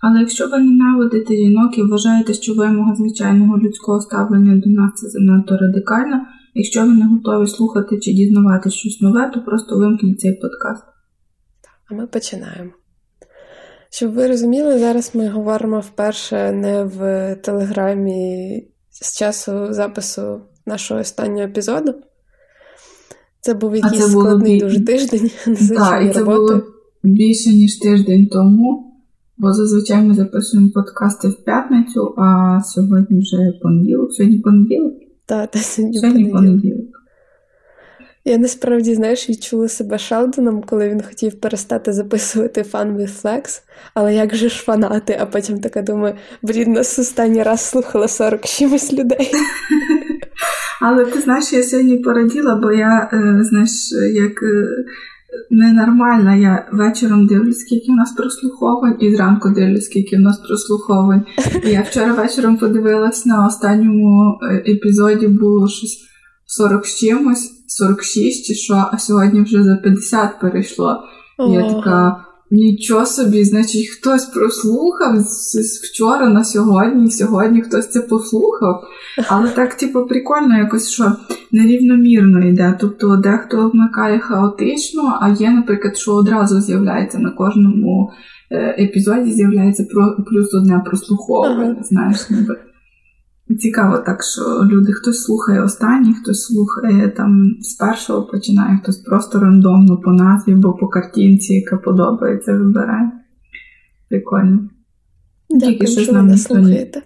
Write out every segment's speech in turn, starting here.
Але якщо ви ненавидите жінок і вважаєте, що вимога звичайного людського ставлення до нас це занадто радикально, якщо ви не готові слухати чи дізнавати щось нове, то просто вимкніть цей подкаст. А ми починаємо. Щоб ви розуміли, зараз ми говоримо вперше не в телеграмі з часу запису нашого останнього епізоду. Це був якийсь це складний було... дуже тиждень. Так, і це роботи. було більше, ніж тиждень тому. Бо зазвичай ми записуємо подкасти в п'ятницю, а сьогодні вже понеділок. Сьогодні понеділок? Так, та сьогодні, сьогодні понеділок. понеділок. Я насправді, знаєш, відчула себе Шелдоном, коли він хотів перестати записувати Fun with Flex, але як же ж фанати, а потім така думаю, блін, нас останній раз слухала 40 чимось людей. Але ти знаєш, я сьогодні пораділа, бо я, е, знаєш, як ненормальна. Я вечором дивлюсь, скільки в нас прослуховань, і зранку дивлюсь, скільки в нас прослуховань. І я вчора вечором подивилась на останньому е, епізоді було щось 40 з чимось, 46 чи що, а сьогодні вже за 50 перейшло. І я така. Нічого собі, значить, хтось прослухав з вчора на сьогодні, сьогодні хтось це послухав. Але так, типу, прикольно якось, що нерівномірно йде. Тобто дехто вмикає хаотично, а є, наприклад, що одразу з'являється на кожному е, епізоді, з'являється плюс одне прослуховування. Ага. Знаєш, ніби. Цікаво, так що люди хтось слухає останній, хтось слухає там з першого починає, хтось просто рандомно по назві, бо по картинці, яка подобається, вибирає. Прикольно. Тільки що нам ніхто слухаєте.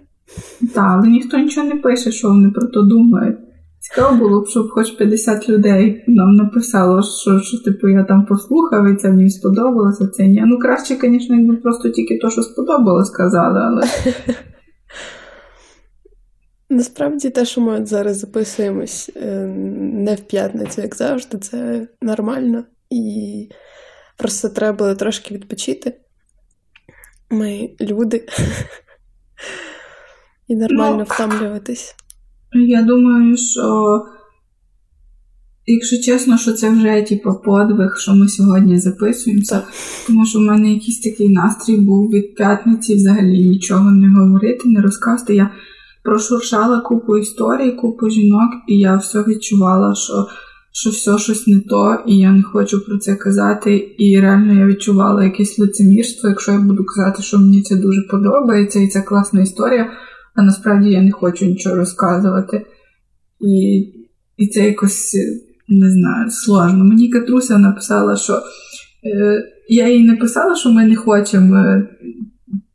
Так, але ніхто нічого не пише, що вони про то думають. Цікаво було б, щоб хоч 50 людей нам написало, що що типу я там послухав і це мені сподобалося. Це ні. Ну краще, звісно, якби просто тільки то, що сподобалось, сказали, але. Насправді те, що ми зараз записуємось е, не в п'ятницю, як завжди, це нормально, і просто треба було трошки відпочити. Ми люди, і нормально ну, втомлюватись. Я думаю, що, якщо чесно, що це вже типу, подвиг, що ми сьогодні записуємося, так. тому що в мене якийсь такий настрій був від п'ятниці взагалі нічого не говорити, не розказати. Я прошуршала купу історій, купу жінок, і я все відчувала, що що все щось не то, і я не хочу про це казати. І реально я відчувала якесь лицемірство, якщо я буду казати, що мені це дуже подобається, і це класна історія, а насправді я не хочу нічого розказувати. І і це якось не знаю, сложно. Мені Катруся написала, що е, я їй не писала, що ми не хочемо е,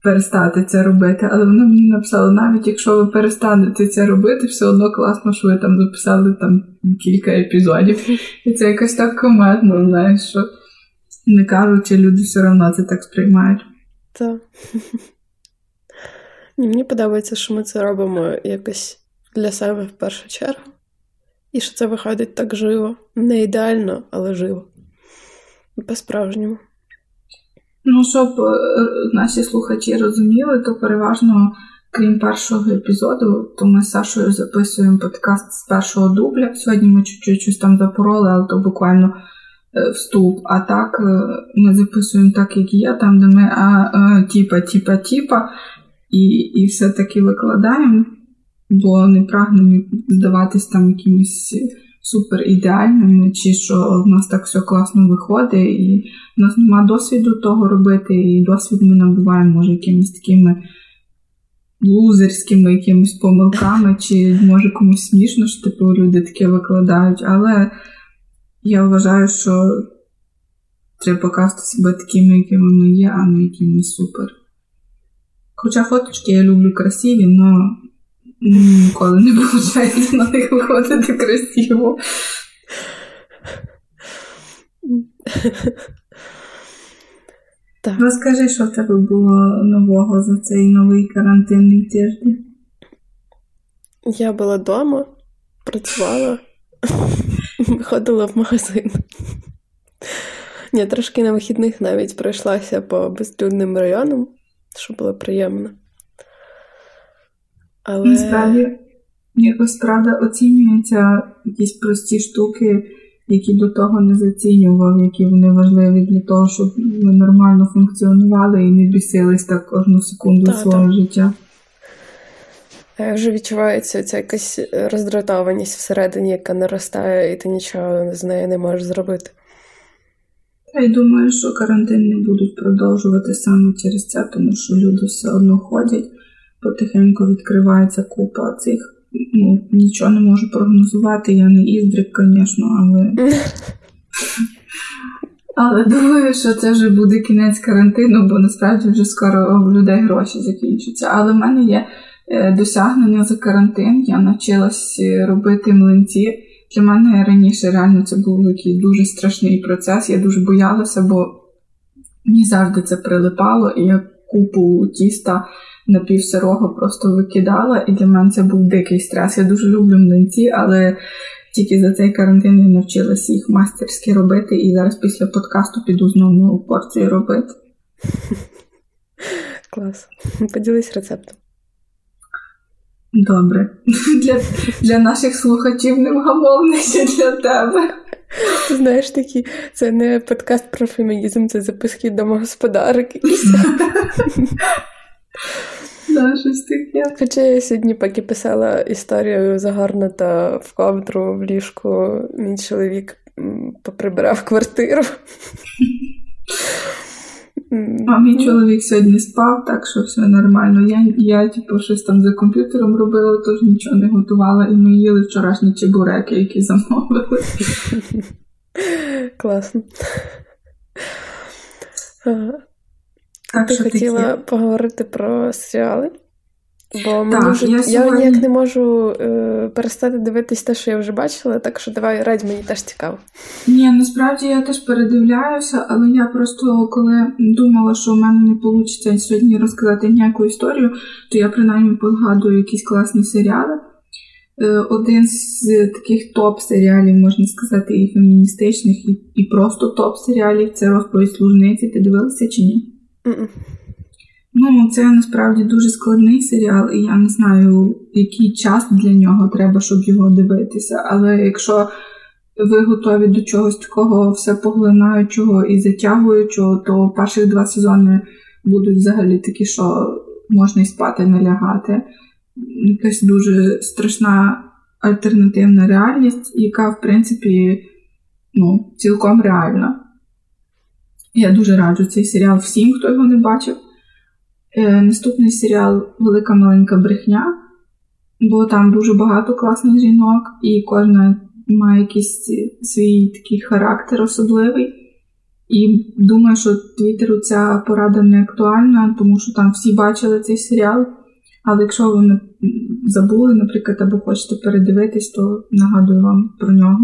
перестати це робити, але вона мені написала, навіть якщо ви перестанете це робити, все одно класно, що ви там записали там кілька епізодів. І це якось так комедно, знаєш, що не кажучи, люди все одно це так сприймають. Так. Мені подобається, що ми це робимо якось для себе в першу чергу. І що це виходить так живо. Не ідеально, але живо. По-справжньому. Ну, щоб е, наші слухачі розуміли, то переважно, крім першого епізоду, то ми з Сашою записуємо подкаст з першого дубля. Сьогодні ми чуть-чуть щось там запороли, але то буквально е, вступ. А так е, ми записуємо так, як є, там, де ми а, а, тіпа, тіпа, тіпа, і і все-таки викладаємо, бо не прагнемо здаватись там якимось супер ідеальними, чи що в нас так все класно виходить, і в нас нема досвіду того робити, і досвід ми набуваємо, може, якимись такими лузерськими якимись помилками, чи може комусь смішно, що типу люди таке викладають. Але я вважаю, що треба показати себе такими, якими ми є, а не якимись супер. Хоча фоточки я люблю красиві, але Ніколи не виходить на них виходити красиво. Так. Розкажи, що в тебе було нового за цей новий карантинний тиждень. Я була вдома, працювала, ходила в магазин. Ні, трошки на вихідних навіть пройшлася по безлюдним районам, що було приємно. Але... Насправді, якось правда оцінюються якісь прості штуки, які до того не зацінював, які вони важливі для того, щоб ми нормально функціонували і не бісились так кожну секунду та, свого та. життя. Вже відчувається ця якась роздратованість всередині, яка наростає, і ти нічого з нею не можеш зробити. Я думаю, що карантин не будуть продовжувати саме через це, тому що люди все одно ходять, потихеньку відкривається купа цих. Ну, нічого не можу прогнозувати, я не іздрик, звісно, але. Але думаю, що це вже буде кінець карантину, бо насправді вже скоро у людей гроші закінчаться. Але в мене є е, досягнення за карантин. Я навчилась е, робити млинці. Для мене раніше реально це був якийсь дуже страшний процес. Я дуже боялася, бо мені завжди це прилипало, і я купу тіста напівсирого просто викидала, і для мене це був дикий стрес. Я дуже люблю млинці, але тільки за цей карантин я навчилася їх мастерськи робити, і зараз після подкасту піду знову нову порцію робити. Клас. Поділись рецептом. Добре. Для для наших слухачів невгамовніше для тебе. Ти знаєш такі, це не подкаст про фемінізм, це записки домогосподарок. Да, щось таке. Хоча я сьогодні, поки писала історію загорнута в ковдру в ліжку, мій чоловік поприбирав квартиру. А мій чоловік сьогодні спав, так що все нормально. Я, я типу, щось там за комп'ютером робила, тож нічого не готувала, і ми їли вчорашні чебуреки, які замовили. Класно. Так, Ти що хотіла такі? поговорити про серіали? Бо так, вже... я, я ніяк не можу е, перестати дивитись те, що я вже бачила, так що давай радь, мені теж цікаво. Ні, насправді я теж передивляюся, але я просто коли думала, що в мене не вийде сьогодні розказати ніяку історію, то я принаймні погадую якісь класні серіали. Е, один з таких топ-серіалів, можна сказати, і феміністичних, і, і просто топ-серіалів це розповідь служниці. Ти дивилася чи ні? Ну, це насправді дуже складний серіал, і я не знаю, який час для нього треба, щоб його дивитися. Але якщо ви готові до чогось такого все поглинаючого і затягуючого, то перших два сезони будуть взагалі такі, що можна і спати не лягати. Якась дуже страшна альтернативна реальність, яка, в принципі, ну, цілком реальна. Я дуже раджу цей серіал всім, хто його не бачив. Е, наступний серіал Велика маленька брехня, бо там дуже багато класних жінок, і кожна має якийсь свій такий характер особливий. І думаю, що Твіттеру ця порада не актуальна, тому що там всі бачили цей серіал. Але якщо ви забули, наприклад, або хочете передивитись, то нагадую вам про нього.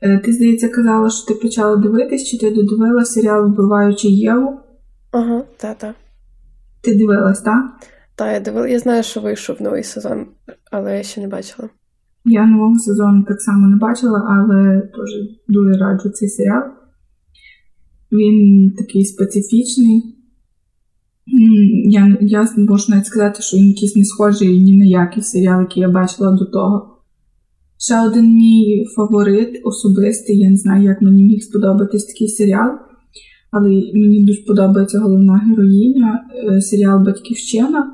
Е, ти, здається, казала, що ти почала дивитись, чи ти додивила серіал Вбиваючи Єву? Ага, та-та. Ти дивилась, так? Так, я дивила. Я знаю, що вийшов новий сезон, але я ще не бачила. Я нового сезону так само не бачила, але теж дуже раджу цей серіал. Він такий специфічний. Я я можу навіть сказати, що він якийсь не схожий ні на який серіал, який я бачила до того. Ще один мій фаворит особистий, я не знаю, як мені міг сподобатись такий серіал. Але мені дуже подобається головна героїня, е, серіал Батьківщина.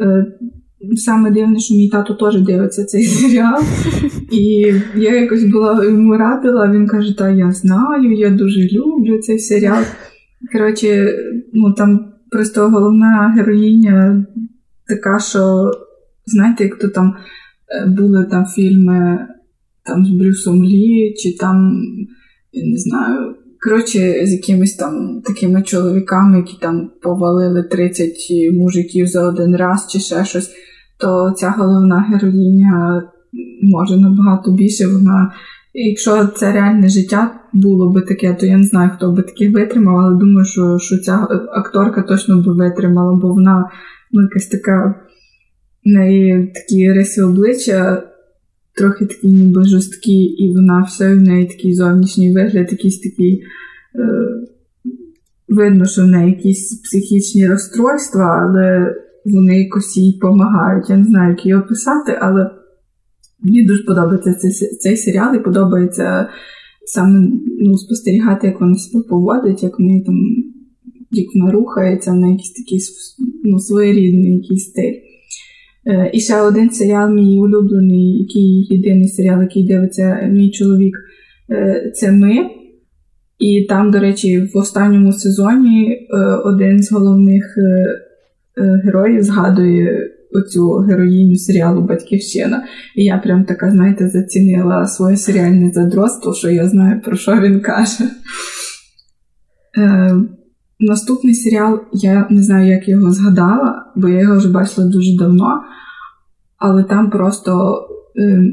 Е, саме дивне, що мій тато теж дивиться цей серіал. І я якось була йому радила, він каже: Та я знаю, я дуже люблю цей серіал. Коротше, ну там просто головна героїня така, що, знаєте, як то там були там фільми там з Брюсом Лі, чи там, я не знаю. Коротше, з якимись там такими чоловіками, які там повалили 30 мужиків за один раз чи ще щось, то ця головна героїня може набагато більше. Вона якщо це реальне життя було би таке, то я не знаю, хто би таке витримав, але думаю, що що ця акторка точно би витримала, бо вона ну, якась така в неї такі риси обличчя. Трохи такі ніби жорсткі, і вона все в неї такий зовнішній вигляд, якийсь такий е, видно, що в неї якісь психічні розстройства, але вони якось їй допомагають. Я не знаю, як її описати, але мені дуже подобається цей, цей серіал і подобається саме ну, спостерігати, як вона себе поводить, як вони там, як вона рухається на якийсь такий ну, своєрідний якийсь стиль. Е, і ще один серіал, мій улюблений, який єдиний серіал, який дивиться мій чоловік, е, це ми. І там, до речі, в останньому сезоні е, один з головних героїв згадує оцю героїню серіалу Батьківщина. І я прям така, знаєте, зацінила своє серіальне задротство, що я знаю, про що він каже. Наступний серіал, я не знаю, як його згадала, бо я його вже бачила дуже давно, але там просто, е,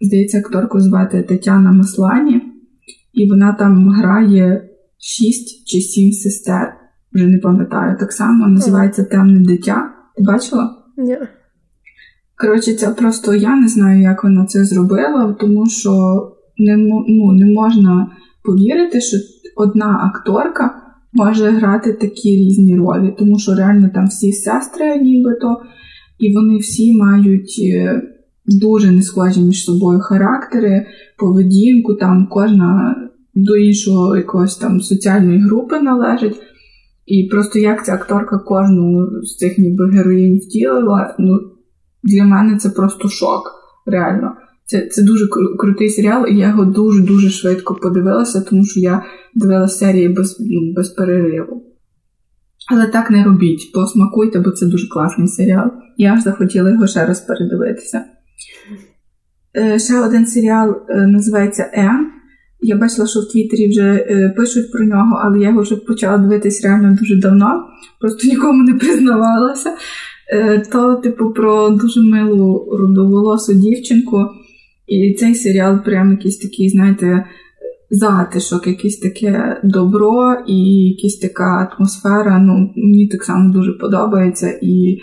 здається, акторку звати Тетяна Маслані, і вона там грає шість чи сім сестер, вже не пам'ятаю. Так само називається Темне дитя. Ти бачила? Ні. Коротше, це просто я не знаю, як вона це зробила, тому що не ну, не можна повірити, що одна акторка може грати такі різні ролі, тому що реально там всі сестри, нібито, і вони всі мають е, дуже не схожі між собою характери, поведінку, там кожна до іншого якогось там соціальної групи належить. І просто як ця акторка кожну з цих ніби героїнь втілила, ну для мене це просто шок. Реально. Це це дуже крутий серіал, і я його дуже-дуже швидко подивилася, тому що я дивилася серії без ну, без перериву. Але так не робіть, посмакуйте, бо це дуже класний серіал. Я аж захотіла його ще раз передивитися. Е, ще один серіал е, називається М. Я бачила, що в Твіттері вже е, пишуть про нього, але я його вже почала дивитись реально дуже давно, просто нікому не признавалася. То, типу, про дуже милу рудоволосу дівчинку. І цей серіал прям якийсь такий, знаєте, затишок, якесь таке добро і якась така атмосфера. Ну, Мені так само дуже подобається. І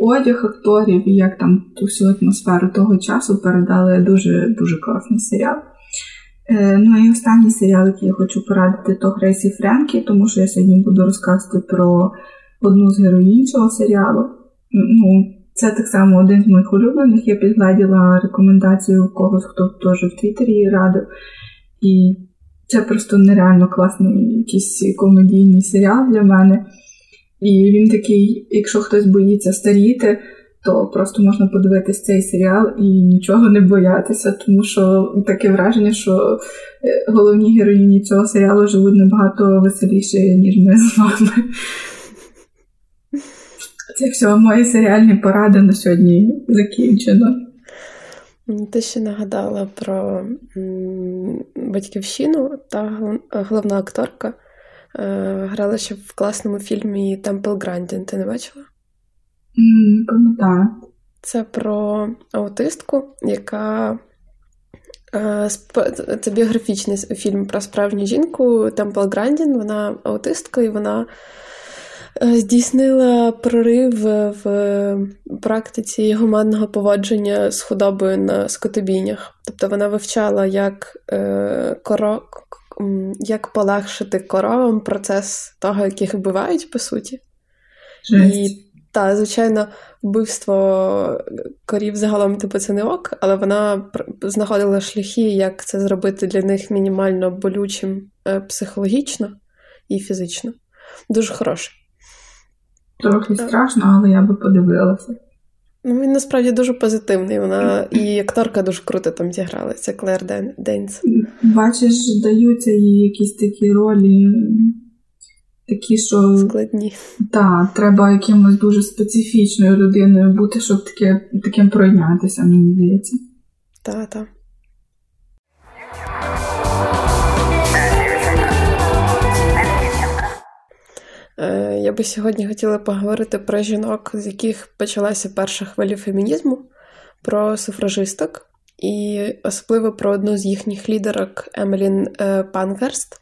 одяг акторів, і як там ту всю атмосферу того часу передали дуже дуже класний серіал. Е, ну і останній серіал, який я хочу порадити, то Грейсі Френкі, тому що я сьогодні буду розказувати про одну з героїнь цього серіалу. Ну, Це так само один з моїх улюблених. Я підгладіла рекомендацію когось, хто теж в Твіттері радив. І це просто нереально класний якийсь комедійний серіал для мене. І він такий, якщо хтось боїться старіти, то просто можна подивитись цей серіал і нічого не боятися, тому що таке враження, що е, головні героїні цього серіалу живуть набагато веселіше, ніж ми з вами. Це все мої серіальні поради на сьогодні закінчено. Ти ще нагадала про батьківщину та головна акторка е, грала ще в класному фільмі Темпл Грандін. Ти не бачила? Пам'ятаю. Це про аутистку, яка е, це біографічний фільм про справжню жінку Темпл Грандін. Вона аутистка, і вона здійснила прорив в практиці гуманного поводження з худобою на скотобійнях. Тобто вона вивчала, як е, коро... як полегшити коровам процес того, яких вбивають, по суті. Жесть. І та, звичайно, вбивство корів загалом типу це не ок, але вона знаходила шляхи, як це зробити для них мінімально болючим е, психологічно і фізично. Дуже хороший. Трохи страшно, але я би подивилася. Ну, Він насправді дуже позитивний. Вона і акторка дуже круто там зіграла. Це Клер Денс. Бачиш, даються їй якісь такі ролі такі, що складні. Так, треба якимось дуже специфічною людиною бути, щоб таке, таким пройнятися, мені здається. Так, так. Я би сьогодні хотіла поговорити про жінок, з яких почалася перша хвиля фемінізму, про суфражисток. і особливо про одну з їхніх лідерок Емелін е, Панкерст.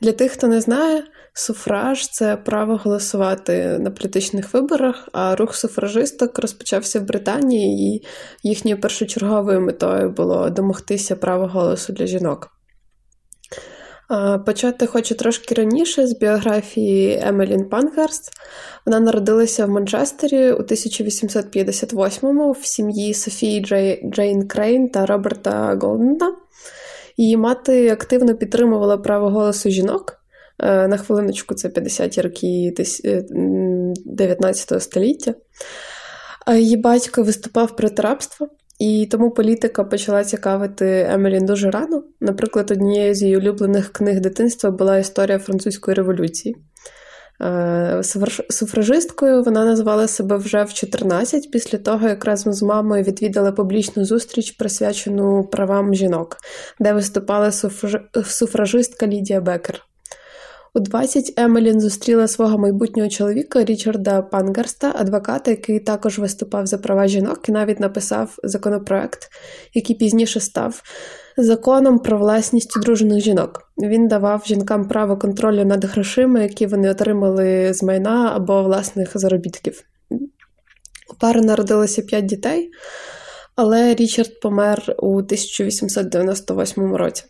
Для тих, хто не знає, суфраж це право голосувати на політичних виборах, а рух суфражисток розпочався в Британії, і їхньою першочерговою метою було домогтися права голосу для жінок. Почати хочу трошки раніше з біографії Емелін Панхерст. Вона народилася в Манчестері у 1858-му в сім'ї Софії Джейн Крейн та Роберта Голдена. Її мати активно підтримувала право голосу жінок. Е, на хвилиночку, це 50-ті роки 19 е, століття. Її батько виступав проти рабства. І тому політика почала цікавити Емелін дуже рано. Наприклад, однією з її улюблених книг дитинства була історія французької революції. Е, суфражисткою вона назвала себе вже в 14, після того, як разом з мамою відвідала публічну зустріч, присвячену правам жінок, де виступала суфражистка Лідія Бекер. У 20 Емелін зустріла свого майбутнього чоловіка Річарда Пангарста, адвоката, який також виступав за права жінок і навіть написав законопроект, який пізніше став законом про власність одружених жінок. Він давав жінкам право контролю над грошима, які вони отримали з майна або власних заробітків. У пари народилося п'ять дітей, але Річард помер у 1898 році.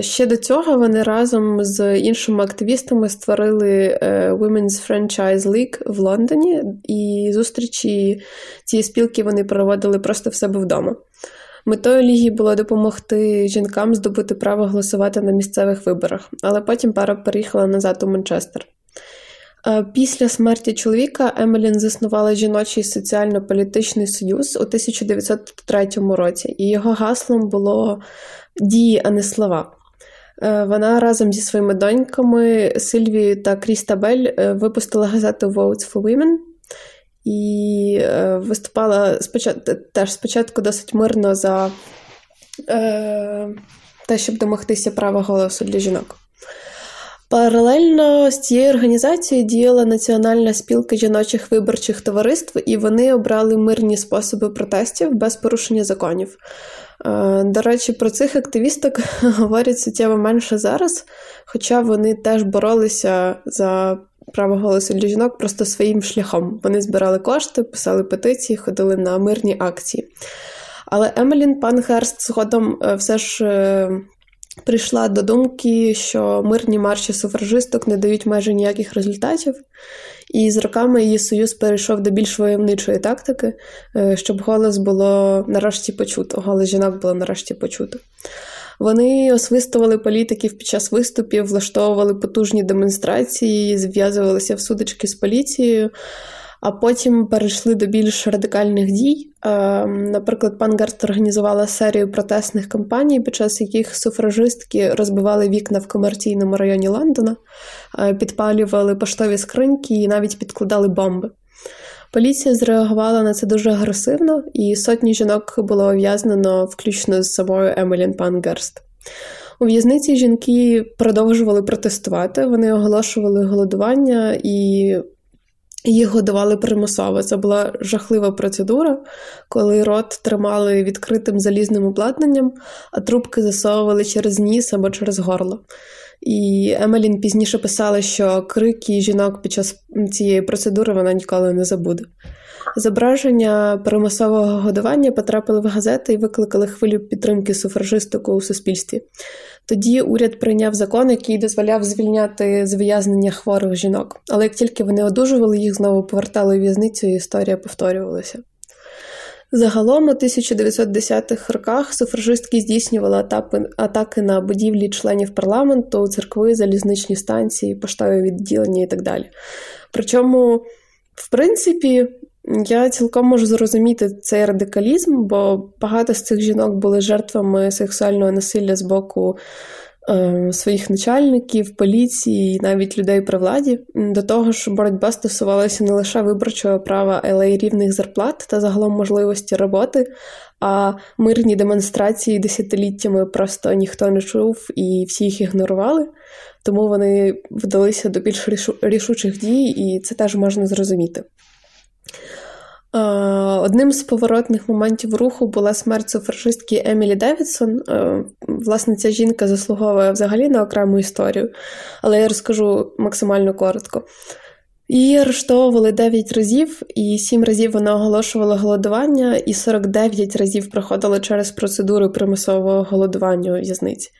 Ще до цього вони разом з іншими активістами створили е, Women's Franchise League в Лондоні, і зустрічі цієї спілки вони проводили просто в себе вдома. Метою ліги було допомогти жінкам здобути право голосувати на місцевих виборах, але потім пара переїхала назад у Манчестер. Після смерті чоловіка Емелін заснувала жіночий соціально-політичний союз у 1903 році, і його гаслом було дії, а не слова. Е, вона разом зі своїми доньками Сильвією та Крістабель е, випустила газету Votes for Women і е, виступала спочатку, теж спочатку досить мирно за те, щоб домогтися права голосу для жінок. Паралельно з цією організацією діяла Національна спілка жіночих виборчих товариств, і вони обрали мирні способи протестів без порушення законів. Е, до речі, про цих активісток говорять суттєво менше зараз, хоча вони теж боролися за право голосу для жінок просто своїм шляхом. Вони збирали кошти, писали петиції, ходили на мирні акції. Але Емелін Панхерст згодом е, все ж е, прийшла до думки, що мирні марші суфражисток не дають майже ніяких результатів, і з роками її союз перейшов до більш войовничої тактики, е, щоб голос було нарешті почуто, голос жінок було нарешті почуто. Вони освистували політиків під час виступів, влаштовували потужні демонстрації, зв'язувалися в судочки з поліцією а потім перейшли до більш радикальних дій. Е, наприклад, пан Гарст організувала серію протестних кампаній, під час яких суфражистки розбивали вікна в комерційному районі Лондона, е, підпалювали поштові скриньки і навіть підкладали бомби. Поліція зреагувала на це дуже агресивно, і сотні жінок було ув'язнено, включно з самою Емелін Пангерст. У в'язниці жінки продовжували протестувати, вони оголошували голодування і їх годували примусово. Це була жахлива процедура, коли рот тримали відкритим залізним обладнанням, а трубки засовували через ніс або через горло. І Емелін пізніше писала, що крики жінок під час цієї процедури вона ніколи не забуде. Зображення примусового годування потрапили в газети і викликали хвилю підтримки суфражистику у суспільстві. Тоді уряд прийняв закон, який дозволяв звільняти з в'язнення хворих жінок. Але як тільки вони одужували, їх знову повертали у в'язницю, і історія повторювалася. Загалом у 1910-х роках суфражистки здійснювали атаки, на будівлі членів парламенту, церкви, залізничні станції, поштові відділення і так далі. Причому, в принципі, я цілком можу зрозуміти цей радикалізм, бо багато з цих жінок були жертвами сексуального насилля з боку е, своїх начальників, поліції, навіть людей при владі. До того ж, боротьба стосувалася не лише виборчого права, але й рівних зарплат та загалом можливості роботи. А мирні демонстрації десятиліттями просто ніхто не чув і всі їх ігнорували. Тому вони вдалися до більш рішучих дій, і це теж можна зрозуміти. Одним з поворотних моментів руху була смерть суфражистки Емілі Девідсон. Власне, ця жінка заслуговує взагалі на окрему історію, але я розкажу максимально коротко. Її арештовували 9 разів, і 7 разів вона оголошувала голодування, і 49 разів проходила через процедуру примусового голодування у в'язниці.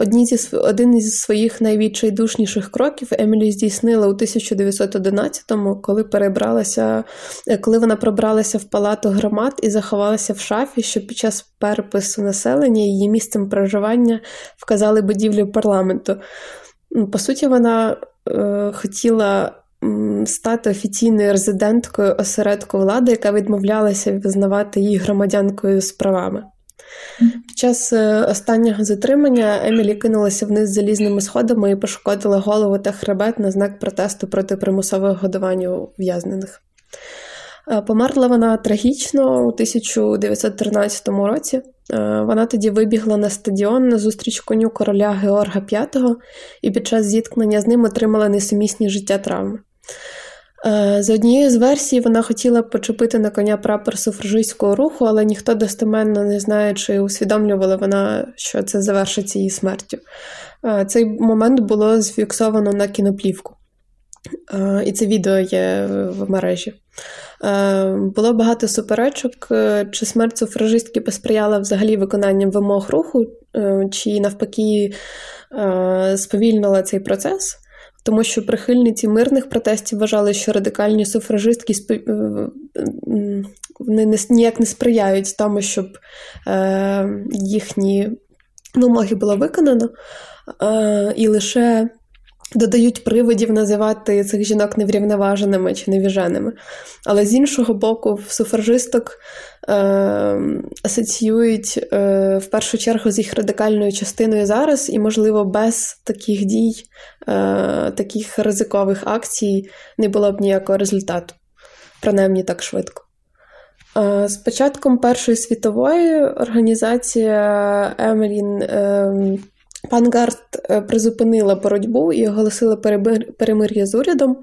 Одні зі, один із своїх найвідчайдушніших кроків Емілі здійснила у 1911-му, коли перебралася, е, коли вона пробралася в палату громад і заховалася в шафі, що під час перепису населення її місцем проживання вказали будівлю парламенту. По суті, вона е, хотіла стати офіційною резиденткою осередку влади, яка відмовлялася визнавати її громадянкою з правами. Під час е, останнього затримання Емілі кинулася вниз залізними сходами і пошкодила голову та хребет на знак протесту проти примусового годування ув'язнених. Е, померла вона трагічно у 1913 році. Е, вона тоді вибігла на стадіон на зустріч коню короля Георга V і під час зіткнення з ним отримала несумісні життя травми. Е, за однією з версій, вона хотіла почепити на коня прапор суфражистського руху, але ніхто достеменно не знає, чи усвідомлювала вона, що це завершиться її смертю. Е, цей момент було зафіксовано на кіноплівку, е, і це відео є в мережі. Було багато суперечок, чи смерть суфражистки посприяла взагалі виконанням вимог руху, чи навпаки сповільнила цей процес тому що прихильниці мирних протестів вважали, що радикальні суфражистки е, вони ніяк не сприяють тому, щоб е, їхні вимоги було виконано, е, і лише додають приводів називати цих жінок неврівноваженими чи невіженими. Але з іншого боку, в суфражисток е, асоціюють е, в першу чергу з їх радикальною частиною зараз, і, можливо, без таких дій, е, таких ризикових акцій не було б ніякого результату, принаймні так швидко. Е, з початком Першої світової організація Емелін ем, Панхерст е, призупинила боротьбу і оголосила перемир'я з урядом,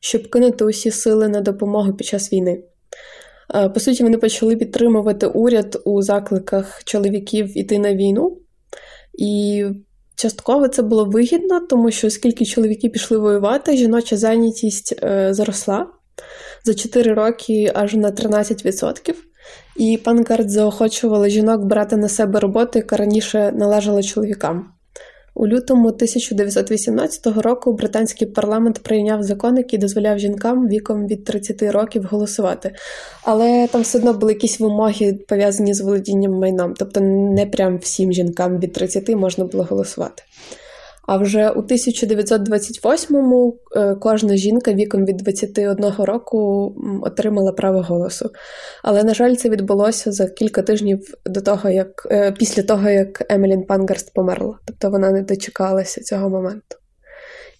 щоб кинути усі сили на допомогу під час війни. Е, по суті, вони почали підтримувати уряд у закликах чоловіків іти на війну. І частково це було вигідно, тому що оскільки чоловіки пішли воювати, жіноча зайнятість е, зросла за 4 роки аж на 13%. І пангард заохочувала жінок брати на себе роботу, яка раніше належала чоловікам. У лютому 1918 року британський парламент прийняв закон, який дозволяв жінкам віком від 30 років голосувати. Але там все одно були якісь вимоги пов'язані з володінням майном, тобто не прям всім жінкам від 30 можна було голосувати. А вже у 1928-му е, кожна жінка віком від 21 року отримала право голосу. Але, на жаль, це відбулося за кілька тижнів до того, як е, після того, як Емелін Пангарст померла. Тобто вона не дочекалася цього моменту.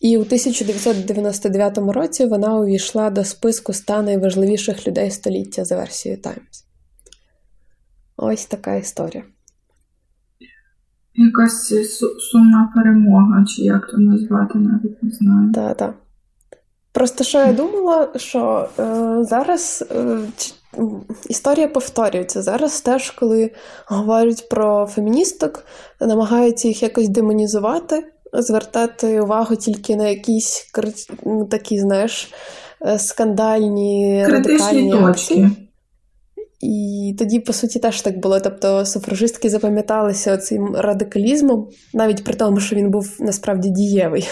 І у 1999 році вона увійшла до списку 100 найважливіших людей століття за версією Times. Ось така історія якась сумна перемога, чи як то назвати, навіть не знаю. Так, так. Просто що я думала, що е, зараз е, історія повторюється. Зараз теж, коли говорять про феміністок, намагаються їх якось демонізувати, звертати увагу тільки на якісь такі, знаєш, е, скандальні Критичні радикальні точки. акції. І тоді, по суті, теж так було. Тобто суфражистки запам'яталися цим радикалізмом, навіть при тому, що він був насправді дієвий.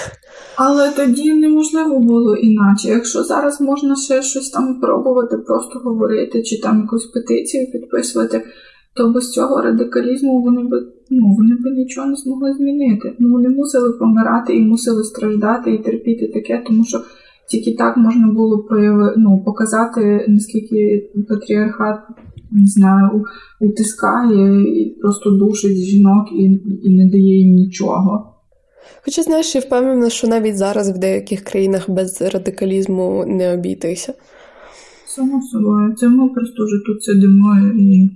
Але тоді неможливо було іначе. Якщо зараз можна ще щось там пробувати, просто говорити, чи там якусь петицію підписувати, то без цього радикалізму вони б ну, вони б нічого не змогли змінити. Ну вони мусили помирати і мусили страждати і терпіти таке, тому що. Тільки так можна було прояви, ну, показати, наскільки патріархат не знаю, утискає і просто душить жінок і, і не дає їм нічого. Хоча, знаєш, я впевнена, що навіть зараз в деяких країнах без радикалізму не обійтися. Само собою, це ми просто вже тут сидимо і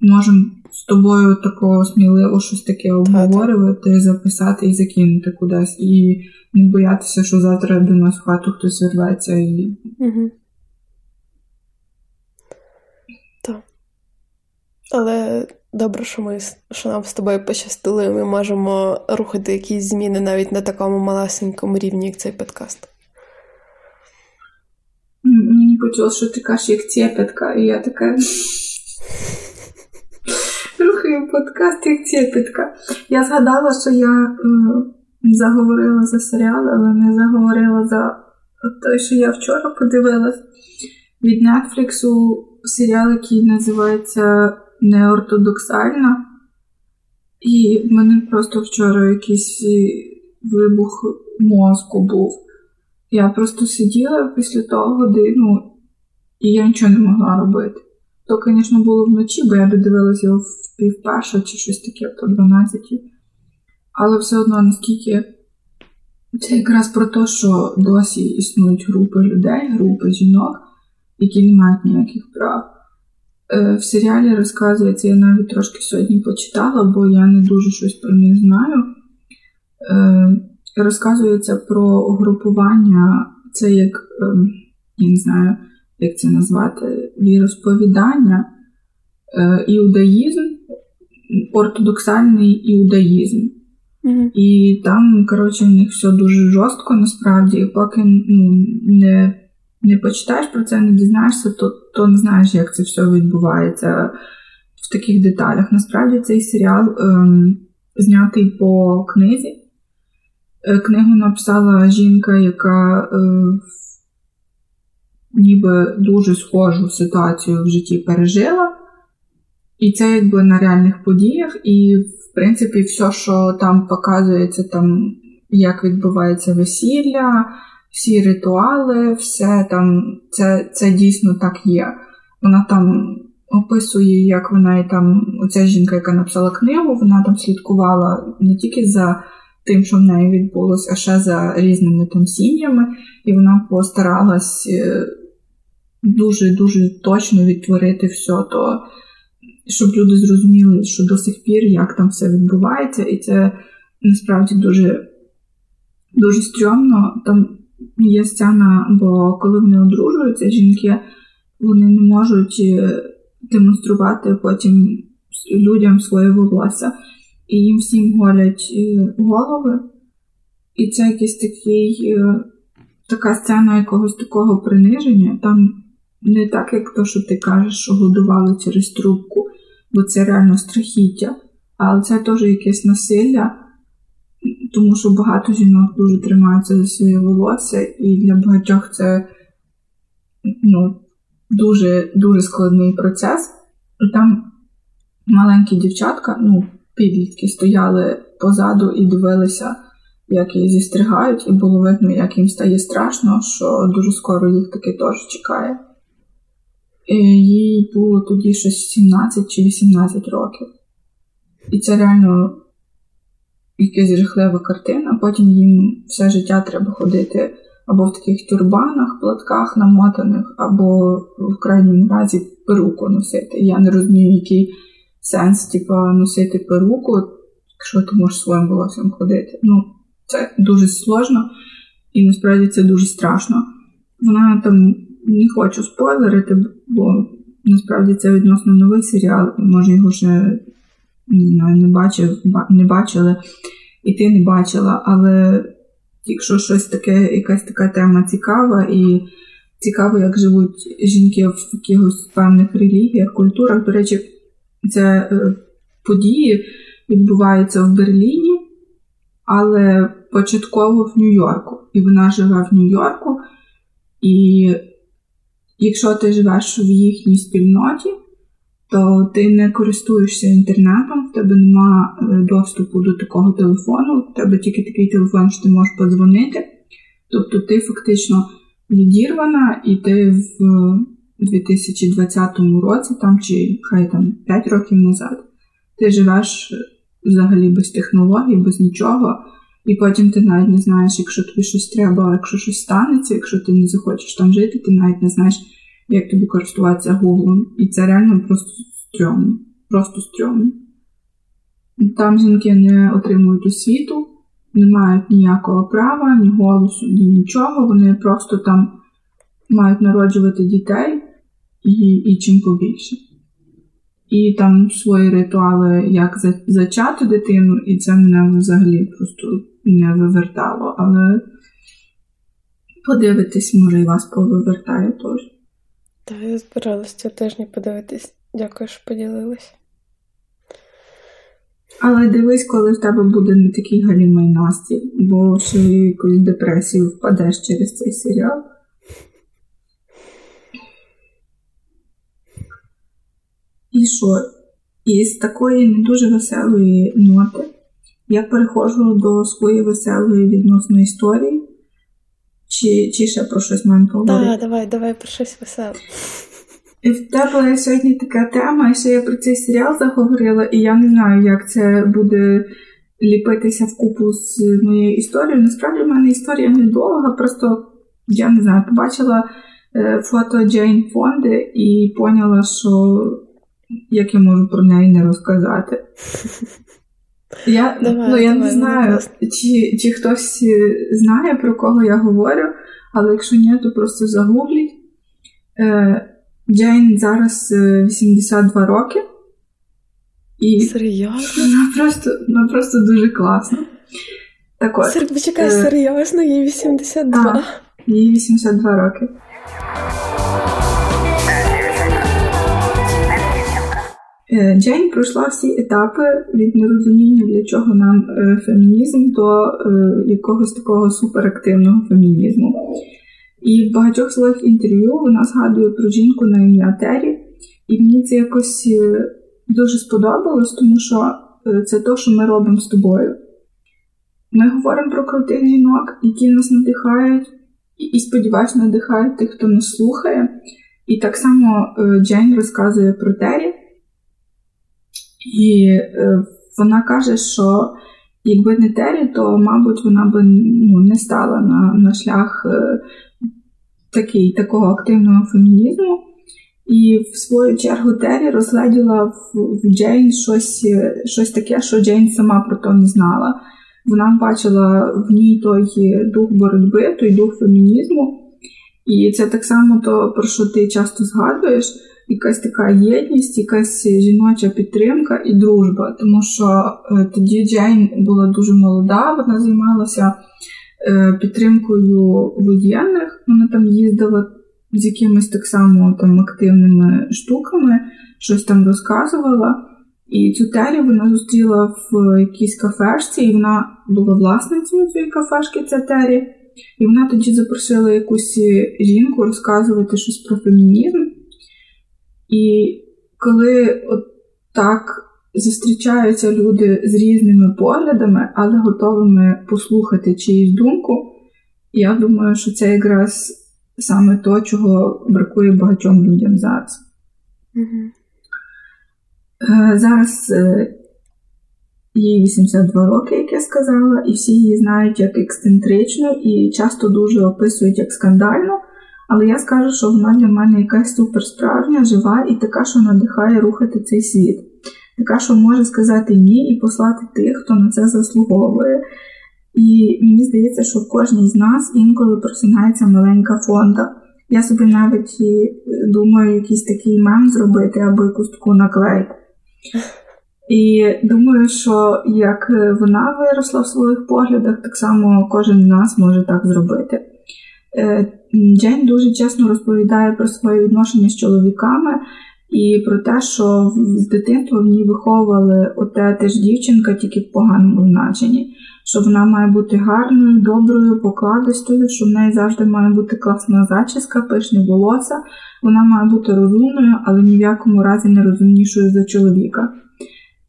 можемо з тобою такого сміливо щось таке обговорювати, записати і закинути кудись. І не боятися, що завтра до нас в хату хтось вирветься. І... Угу. Але добре, що ми що нам з тобою пощастило, і ми можемо рухати якісь зміни навіть на такому малесенькому рівні, як цей подкаст. Мені почуло, що ти кажеш, як цепетка, і я така. Рухаю подкаст як цепетка. Я згадала, що я заговорила за серіал, але не заговорила за той, що я вчора подивилась від Нетфліксу серіал, який називається Неортодоксальна. І в мене просто вчора якийсь вибух мозку був. Я просто сиділа після того годину, і я нічого не могла робити. То, звісно, було вночі, бо я додивилася його в півперша чи щось таке, то 12. Але все одно, наскільки це якраз про те, що досі існують групи людей, групи жінок, які не мають ніяких прав. Е, в серіалі розказується, я навіть трошки сьогодні почитала, бо я не дуже щось про них знаю. Е, розказується про угрупування, це як, ем, я не знаю, як це назвати, віросповідання, е, іудаїзм, ортодоксальний іудаїзм. Mm-hmm. І там, коротше, в них все дуже жорстко насправді, і поки ну, не не почитаєш про це, не дізнаєшся, то, то не знаєш, як це все відбувається в таких деталях. Насправді цей серіал ем, знятий по книзі. Е, книгу написала жінка, яка е, ніби дуже схожу ситуацію в житті пережила. І це якби на реальних подіях, і, в принципі, все, що там показується, там, як відбувається весілля, всі ритуали, все там, це це дійсно так є. Вона там описує, як вона і там, оця жінка, яка написала книгу, вона там слідкувала не тільки за тим, що в неї відбулося, а ще за різними там сім'ями, і вона постаралась дуже-дуже точно відтворити все то, щоб люди зрозуміли, що до сих пір як там все відбувається, і це насправді дуже дуже стрьомно. Там є сцена, бо коли вони одружуються, жінки вони не можуть е, демонструвати потім людям своє волосся, і їм всім голять е, голови. І це якийсь такий, е, така сцена якогось такого приниження. Там не так, як то, що ти кажеш, що годували через трубку, бо це реально страхіття, але це теж якесь насилля тому що багато жінок дуже тримаються за своє волосся, і для багатьох це ну, дуже дуже складний процес. Там маленькі дівчатка, ну, підлітки, стояли позаду і дивилися, як її зістригають, і було видно, як їм стає страшно, що дуже скоро їх таки теж чекає. І їй було тоді щось 17 чи 18 років. І це реально якась жахлива картина, потім їм все життя треба ходити або в таких тюрбанах, платках намотаних, або в крайньому разі перуку носити. Я не розумію, який сенс типу, носити перуку, якщо ти можеш своїм волоссям ходити. Ну, це дуже сложно і насправді це дуже страшно. Вона там не хочу спойлерити, бо насправді це відносно новий серіал, може його ще не бачив, не бачили, і ти не бачила, але якщо щось таке, якась така тема цікава, і цікаво, як живуть жінки в якихось певних релігіях, культурах. До речі, це е, події відбуваються в Берліні, але початково в Нью-Йорку. І вона живе в Нью-Йорку. І якщо ти живеш в їхній спільноті, то ти не користуєшся інтернетом, в тебе нема е, доступу до такого телефону, в тебе тільки такий телефон, що ти можеш подзвонити. Тобто ти фактично відірвана, і ти в 2020 році, там чи хай там 5 років назад, ти живеш взагалі без технологій, без нічого. І потім ти навіть не знаєш, якщо тобі щось треба, якщо щось станеться, якщо ти не захочеш там жити, ти навіть не знаєш, як тобі користуватися гуглом. І це реально просто стрьомно. Просто стрьомно. Там жінки не отримують освіту, не мають ніякого права, ні голосу, ні нічого. Вони просто там мають народжувати дітей і і чим побільше. і там свої ритуали, як зачати дитину, і це мене взагалі просто не вивертало. Але подивитись, може, і вас повивертає теж. Так, я збиралася цього тижня подивитись. Дякую, що поділилась. Але дивись, коли в тебе буде не такий галімий настрій, бо ще якусь депресію впадеш через цей серіал. І що? Із такої не дуже веселої ноти я переходжу до своєї веселої відносно історії. Чи чи ще про щось маємо поговорити? Так, давай, давай про щось веселе. І в тебе сьогодні така тема, і ще я про цей серіал заговорила, і я не знаю, як це буде ліпитися в купу з моєю історією. Насправді, в мене історія недовга, просто я не знаю, побачила е, фото Джейн Фонди і поняла, що як я можу про неї не розказати. Я давай, ну, я давай, не знаю, чи чи хтось знає, про кого я говорю, але якщо ні, то просто загугліть. Е, Джейн зараз 82 е, роки. І Серйозно? Вона просто вона просто дуже класна. Так от, Сер... Почекай, е... серйозно, їй 82. А, їй 82 роки. Джейн пройшла всі етапи від нерозуміння, для чого нам е, фемінізм до якогось такого суперактивного фемінізму. І в багатьох своїх інтерв'ю вона згадує про жінку на ім'я Тері, і мені це якось е, дуже сподобалось, тому що е, це те, що ми робимо з тобою. Ми говоримо про крутих жінок, які нас надихають, і, сподіваюся, надихають тих, хто нас слухає. І так само е, Джейн розказує про Тері, і вона каже, що якби не Тері, то, мабуть, вона би ну, не стала на на шлях такий, такого активного фемінізму. І в свою чергу Террі розгляділа в, в Джейн щось щось таке, що Джейн сама про то не знала. Вона бачила в ній той дух боротьби, той дух фемінізму. І це так само то, про що ти часто згадуєш, якась така єдність, якась жіноча підтримка і дружба. Тому що е, тоді Джейн була дуже молода, вона займалася Е, підтримкою воєнних. Вона там їздила з якимись так само там активними штуками, щось там розказувала. І цю Тері вона зустріла в якійсь кафешці, і вона була власницею цієї кафешки, ця Тері. І вона тоді запросила якусь жінку розказувати щось про фемінізм. І коли от так зустрічаються люди з різними поглядами, але готовими послухати чиїсь думку. Я думаю, що це якраз саме то, чого бракує багатьом людям зараз. Mm-hmm. Зараз е, їй 82 роки, як я сказала, і всі її знають як ексцентричну і часто дуже описують як скандальну. Але я скажу, що вона для мене якась суперсправжня, жива і така, що надихає рухати цей світ така, що може сказати ні і послати тих, хто на це заслуговує. І мені здається, що в кожній з нас інколи просинається маленька фонда. Я собі навіть думаю, якийсь такий мем зробити або якусь таку наклейку. І думаю, що як вона виросла в своїх поглядах, так само кожен з нас може так зробити. Джейн дуже чесно розповідає про своє відношення з чоловіками, і про те, що з дитинства в ній виховували оте теж дівчинка, тільки в поганому значенні, що вона має бути гарною, доброю, покладистою, що в неї завжди має бути класна зачіска, пишне волосся, вона має бути розумною, але ні в якому разі не розумнішою за чоловіка.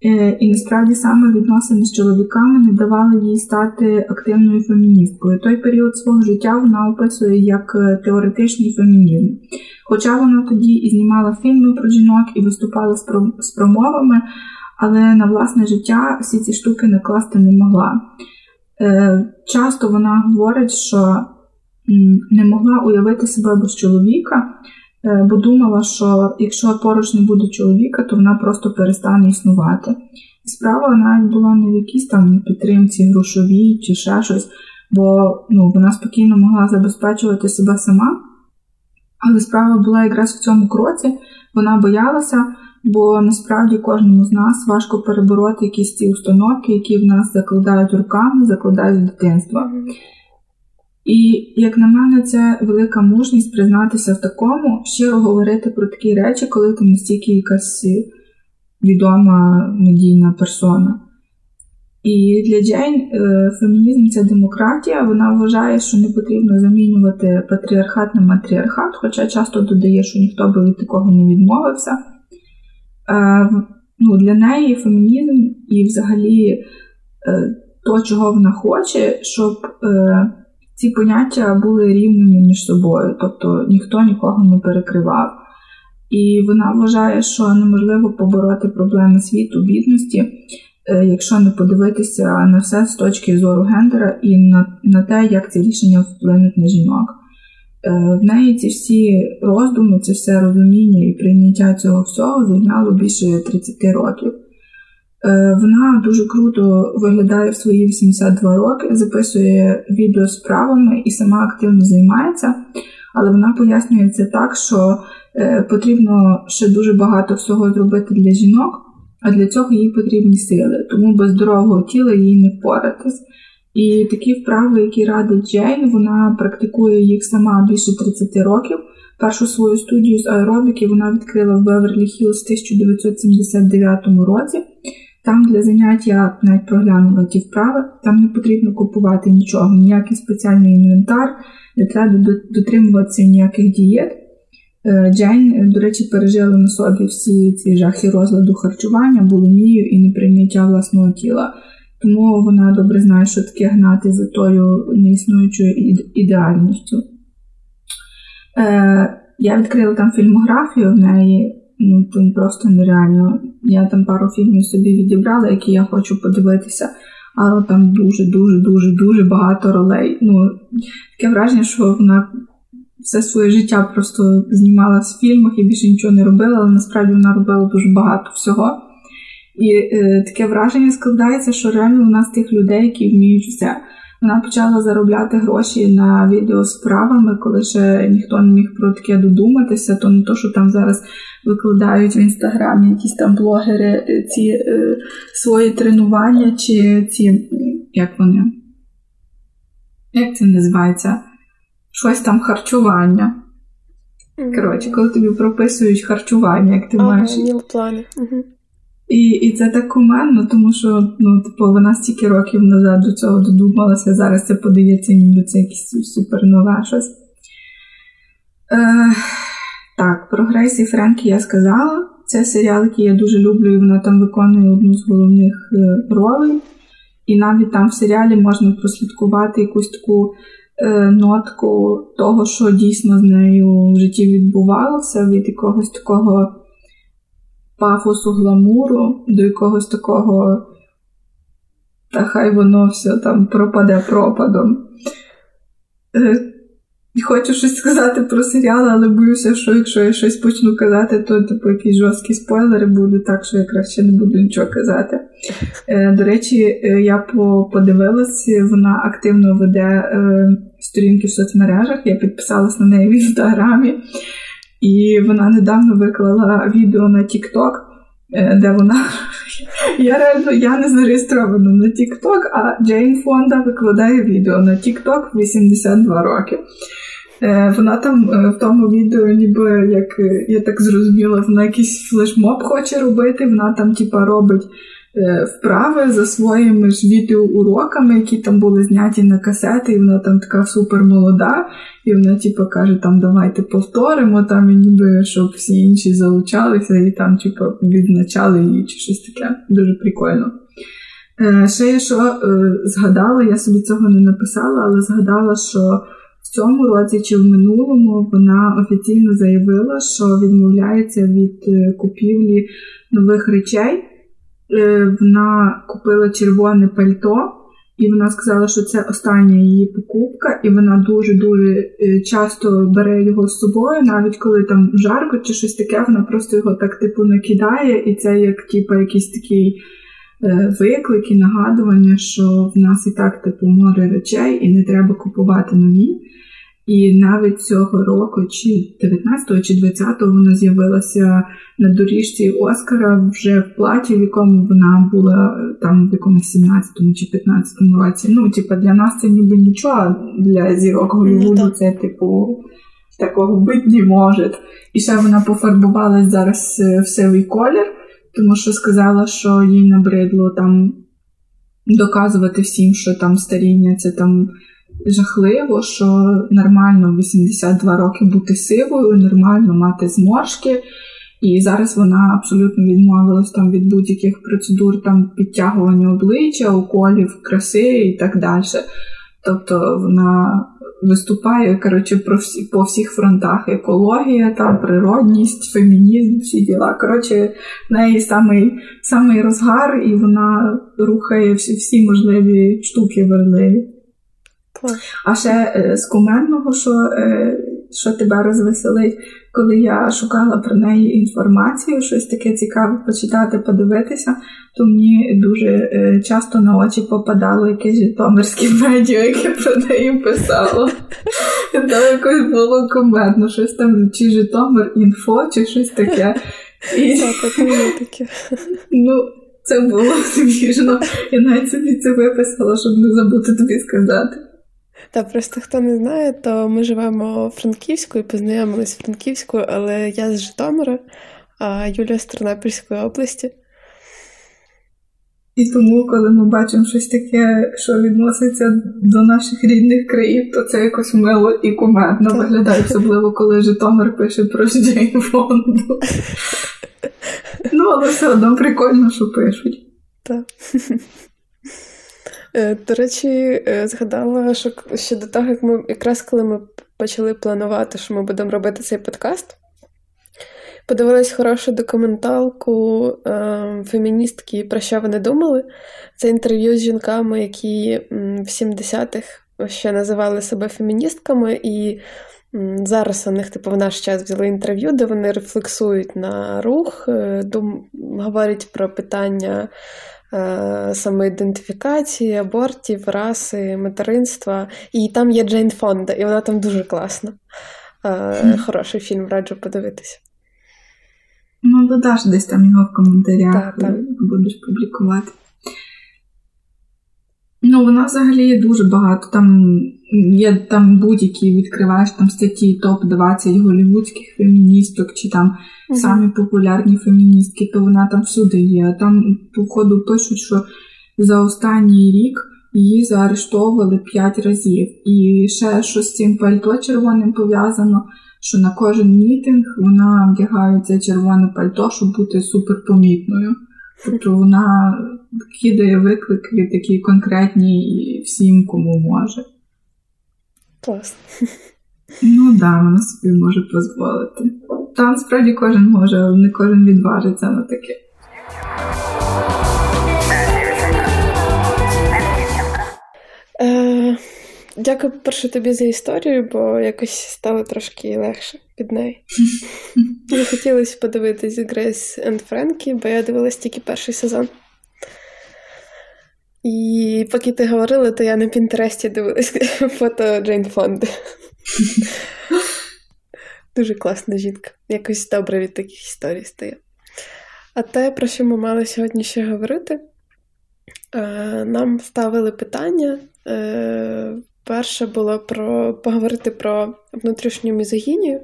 Е, і насправді саме відносини з чоловіками не давали їй стати активною феміністкою. Той період свого життя вона описує як е, теоретичний фемінізм. Хоча вона тоді і знімала фільми про жінок і виступала з промовами, але на власне життя всі ці штуки накласти не могла. Е, часто вона говорить, що не могла уявити себе без чоловіка, бо думала, що якщо поруч не буде чоловіка, то вона просто перестане існувати. І справа навіть була не в якійсь там підтримці грошовій чи ще щось, бо ну, вона спокійно могла забезпечувати себе сама. Але справа була якраз в цьому кроці. Вона боялася, бо насправді кожному з нас важко перебороти якісь ці установки, які в нас закладають руками, закладають дитинства. І, як на мене, це велика мужність признатися в такому, щиро говорити про такі речі, коли ти настільки якась відома медійна персона. І для Джейн е, фемінізм це демократія. Вона вважає, що не потрібно замінювати патріархат на матріархат, хоча часто додає, що ніхто би від такого не відмовився. Е, ну, Для неї фемінізм і взагалі е, то, чого вона хоче, щоб ці поняття були рівними між собою, тобто ніхто нікого не перекривав. І вона вважає, що неможливо побороти проблеми світу, бідності, е, якщо не подивитися на все з точки зору гендера і на, на те, як ці рішення вплинуть на жінок. Е, в неї ці всі роздуми, це все розуміння і прийняття цього всього зайняло більше 30 років. Е, вона дуже круто виглядає в свої 82 роки, записує відео з правами і сама активно займається, але вона пояснює це так, що Е, потрібно ще дуже багато всього зробити для жінок, а для цього їй потрібні сили, тому без здорового тіла їй не впоратись. І такі вправи, які радить Джейн, вона практикує їх сама більше 30 років. Першу свою студію з аеробіки вона відкрила в Беверлі Хіллз в 1979 році. Там для заняття навіть проглянула ті вправи, там не потрібно купувати нічого, ніякий спеціальний інвентар, не треба дотримуватися ніяких дієт. Е, Джейн, е, до речі, пережила на собі всі ці жахи розладу харчування, булімію і неприйняття власного тіла. Тому вона добре знає, що таке гнати за тою неіснуючою ідеальністю. Е, Я відкрила там фільмографію в неї, ну просто нереально. Я там пару фільмів собі відібрала, які я хочу подивитися, але там дуже-дуже дуже дуже багато ролей. Ну, Таке враження, що вона все своє життя просто знімала в фільмах і більше нічого не робила, але насправді вона робила дуже багато всього. І е, таке враження складається, що реально у нас тих людей, які вміють все. Вона почала заробляти гроші на відео з правами, коли ще ніхто не міг про таке додуматися, то не то, що там зараз викладають в інстаграмі якісь там блогери е, ці е, свої тренування, чи ці як вони? Як це називається? щось там харчування. Коротше, коли тобі прописують харчування, як ти ага, маєш. плани. Угу. І і це так куменно, тому що ну, типу, вона стільки років назад до цього додумалася, зараз це подається, ніби це якесь супер нове щось. Е, Так, про Грейсі Френкі я сказала. Це серіал, який я дуже люблю, і вона там виконує одну з головних е, ролей. І навіть там в серіалі можна прослідкувати якусь таку Е, нотку того, що дійсно з нею в житті відбувалося, від якогось такого пафосу гламуру до якогось такого, та хай воно все там пропаде пропадом. Е, хочу щось сказати про серіал, але боюся, що якщо я щось почну казати, то типу якісь жорсткі спойлери будуть, так що я краще не буду нічого казати. Е, До речі, е, я подивилася, вона активно веде сторінки в соцмережах, я підписалась на неї в інстаграмі, і вона недавно виклала відео на TikTok, е, де вона. Я реально я не зареєстрована на TikTok, а Джейн Фонда викладає відео на TikTok 82 роки. Е, вона там е, в тому відео, ніби як я так зрозуміла, вона якийсь флешмоб хоче робити. Вона там, типа, робить вправи за своїми ж відеоуроками, які там були зняті на касети, і вона там така супер молода. І вона, типу, каже, там давайте повторимо, там і ніби щоб всі інші залучалися і там, типу, відзначали її чи щось таке. Дуже прикольно. Ще я що згадала, я собі цього не написала, але згадала, що в цьому році чи в минулому вона офіційно заявила, що відмовляється від е, купівлі нових речей. Е, вона купила червоне пальто, і вона сказала, що це остання її покупка, і вона дуже-дуже е, часто бере його з собою, навіть коли там жарко чи щось таке, вона просто його так типу накидає, і це як типу, якийсь такий виклик і нагадування, що в нас і так типу море речей, і не треба купувати нові. І навіть цього року, чи 19-го, чи 20-го вона з'явилася на доріжці Оскара вже в платі, в якому вона була там в якомусь 17-му чи 15-му році. Ну, типу, для нас це ніби нічого, для зірок Голлівуду ну, це, типу, такого бить не може. І ще вона пофарбувалась зараз е, в сивий колір, тому що сказала, що їй набридло там доказувати всім, що там старіння це там жахливо, що нормально 82 роки бути сивою, нормально мати зморшки. І зараз вона абсолютно відмовилась там від будь-яких процедур там підтягування обличчя, уколів, краси і так далі. Тобто вона виступає коротше, про всі, по всіх фронтах: екологія, там, природність, фемінізм, всі діла. Коротше, в неї самий, самий розгар, і вона рухає всі всі можливі штуки верливі. А ще е, з кумедного, що е, що тебе розвеселить, коли я шукала про неї інформацію, щось таке цікаве почитати, подивитися, то мені дуже е, часто на очі попадало якесь житомирське медіа, яке про неї писало. Там якось було комедно, щось там, чи Житомир інфо, чи щось таке. І... таке. Ну, це було смішно. Я навіть собі це виписала, щоб не забути тобі сказати. Та просто хто не знає, то ми живемо в Франківську і познайомились в Франківську, але я з Житомира, а Юля з Тернопільської області. І тому, коли ми бачимо щось таке, що відноситься до наших рідних країв, то це якось мило і кумедно виглядає, особливо коли Житомир пише про Джейн Фонду. Ну, але все одно прикольно, що пишуть. Так. Е, до речі, е, згадала, що ще до того, як ми якраз коли ми почали планувати, що ми будемо робити цей подкаст, подивилась хорошу документалку е, феміністки про що вони думали. Це інтерв'ю з жінками, які в 70-х ще називали себе феміністками, і зараз у них, типу, в наш час взяли інтерв'ю, де вони рефлексують на рух, дум, говорять про питання. Е, самоідентифікації, абортів, раси, материнства. І там є Джейн Фонда, і вона там дуже класна. Е, хороший фільм, раджу подивитися. Ну, додаш десь там його в коментарях, так, так. будеш публікувати. Ну, вона взагалі є дуже багато. Там є там будь-які відкриваєш там статті топ-20 голівудських феміністок, чи там mm-hmm. самі популярні феміністки, то вона там всюди є. Там, походу, пишуть, що за останній рік її заарештовували 5 разів. І ще що з цим пальто червоним пов'язано, що на кожен мітинг вона вдягає це червоне пальто, щоб бути суперпомітною. Тобто вона кидає виклики такі конкретні всім, кому може. Клас. Ну так, да, вона собі може дозволити. Та насправді кожен може, але не кожен відважиться на таке. Е, Дякую, перше тобі за історію, бо якось стало трошки легше під неї. Мені хотілося подивитись Грейс енд Френкі, бо я дивилась тільки перший сезон. І поки ти говорила, то я на Пінтересті дивилась фото Джейн Фонди. Дуже класна жінка. Якось добре від таких історій стає. А те, про що ми мали сьогодні ще говорити, е, нам ставили питання. Е, перше було про поговорити про внутрішню мізогінію.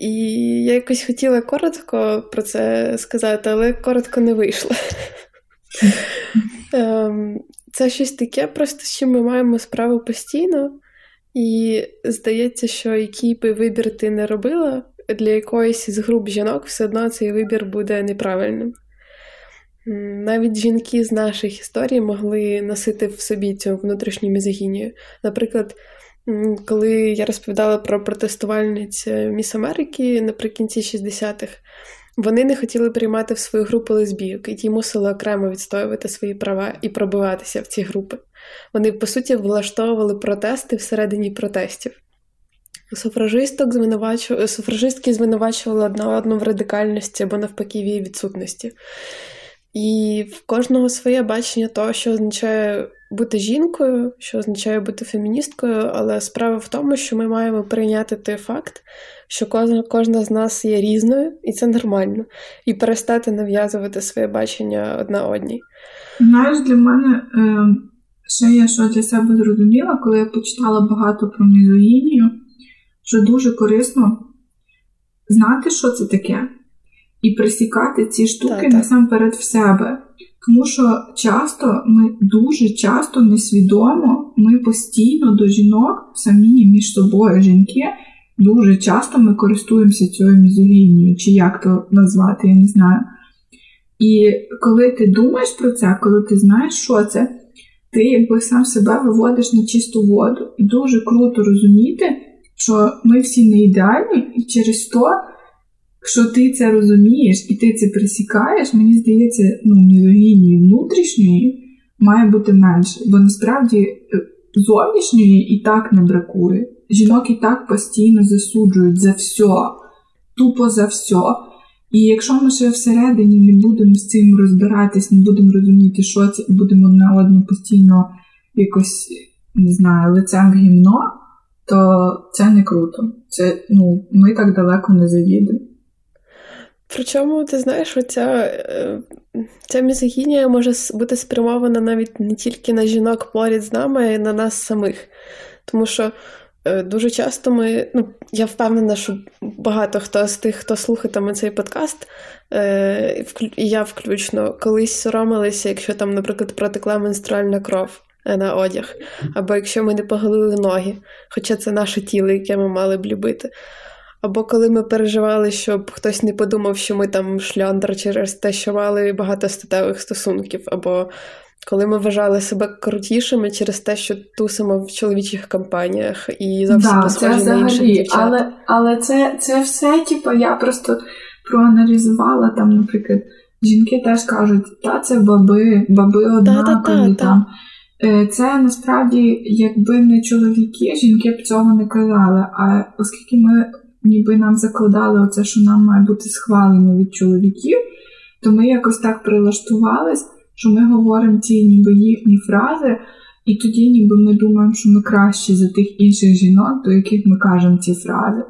І я якось хотіла коротко про це сказати, але коротко не вийшло. Ем, це щось таке, просто з чим ми маємо справу постійно, і здається, що який би вибір ти не робила, для якоїсь з груп жінок все одно цей вибір буде неправильним. Навіть жінки з наших історій могли носити в собі цю внутрішню мізогінію. Наприклад, коли я розповідала про протестувальниць Міс Америки наприкінці 60-х, вони не хотіли приймати в свою групу лесбійок, і ті мусили окремо відстоювати свої права і пробиватися в ці групи. Вони, по суті, влаштовували протести всередині протестів. Суфражисток звинувачу... Суфражистки звинувачували одна одну в радикальності або навпаки в її відсутності. І в кожного своє бачення того, що означає бути жінкою, що означає бути феміністкою, але справа в тому, що ми маємо прийняти той факт, що кожна, кожна з нас є різною, і це нормально, і перестати нав'язувати своє бачення одна одній. Знаєш, для мене е, ще я що для себе зрозуміла, коли я почитала багато про мізогінію, що дуже корисно знати, що це таке, і присікати ці штуки так, насамперед в себе. Тому що часто ми дуже часто несвідомо, ми постійно до жінок, самі між собою жінки, дуже часто ми користуємося цією мізогінією, чи як то назвати, я не знаю. І коли ти думаєш про це, коли ти знаєш, що це, ти якби сам себе виводиш на чисту воду. І дуже круто розуміти, що ми всі не ідеальні, і через то, якщо ти це розумієш і ти це присікаєш, мені здається, ну, мізогінії внутрішньої має бути менше, бо насправді е, зовнішньої і так не бракує. Жінок і так постійно засуджують за все, тупо за все. І якщо ми ще всередині не будемо з цим розбиратись, не будемо розуміти, що це, і будемо на одну постійно якось не знаю, лицем в гімно, то це не круто. Це ну, ми так далеко не заїдемо. Причому, ти знаєш, оця е, ця мізогінія може бути спрямована навіть не тільки на жінок поряд з нами, а й на нас самих. Тому що Е, дуже часто ми, ну я впевнена, що багато хто з тих, хто слухатиме цей подкаст, е, і я включно колись соромилися, якщо там, наприклад, протекла менструальна кров на одяг, або якщо ми не поголили ноги, хоча це наше тіло, яке ми мали б любити. Або коли ми переживали, щоб хтось не подумав, що ми там шльондра через те, що мали багато статевих стосунків, або коли ми вважали себе крутішими через те, що тусимо в чоловічих компаніях і зовсім да, схожі на інших дівчат. Але але це це все, типу, я просто проаналізувала там, наприклад, жінки теж кажуть, та це баби, баби однакові там. Е, це насправді, якби не чоловіки, жінки б цього не казали. А оскільки ми ніби нам закладали оце, що нам має бути схвалено від чоловіків, то ми якось так прилаштувались що ми говоримо ці ніби їхні фрази, і тоді ніби ми думаємо, що ми кращі за тих інших жінок, до яких ми кажемо ці фрази.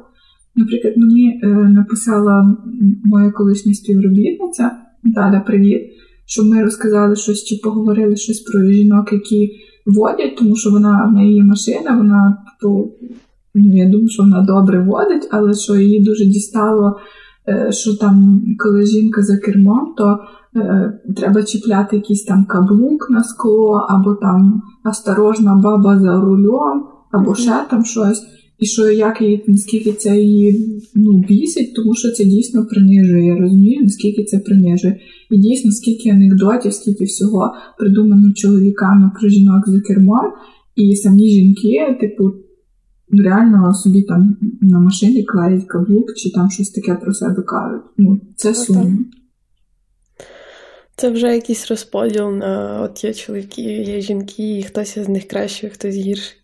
Наприклад, мені е, написала моя колишня співробітниця Наталя, привіт, що ми розказали щось чи поговорили щось про жінок, які водять, тому що вона в неї є машина, вона типу, я думаю, що вона добре водить, але що її дуже дістало, е, що там, коли жінка за кермом, то Е, треба чіпляти якийсь там каблук на скло, або там осторожна баба за рулем, або ще там щось. І що як її, наскільки це її ну, бісить, тому що це дійсно принижує. Я розумію, наскільки це принижує. І дійсно, скільки анекдотів, скільки всього придумано чоловіками про жінок за кермом, і самі жінки, типу, реально собі там на машині клеять каблук, чи там щось таке про себе кажуть. Ну, це сумно. Це вже якийсь розподіл на от є чоловіки, є жінки, і хтось з них кращий, хтось гірший.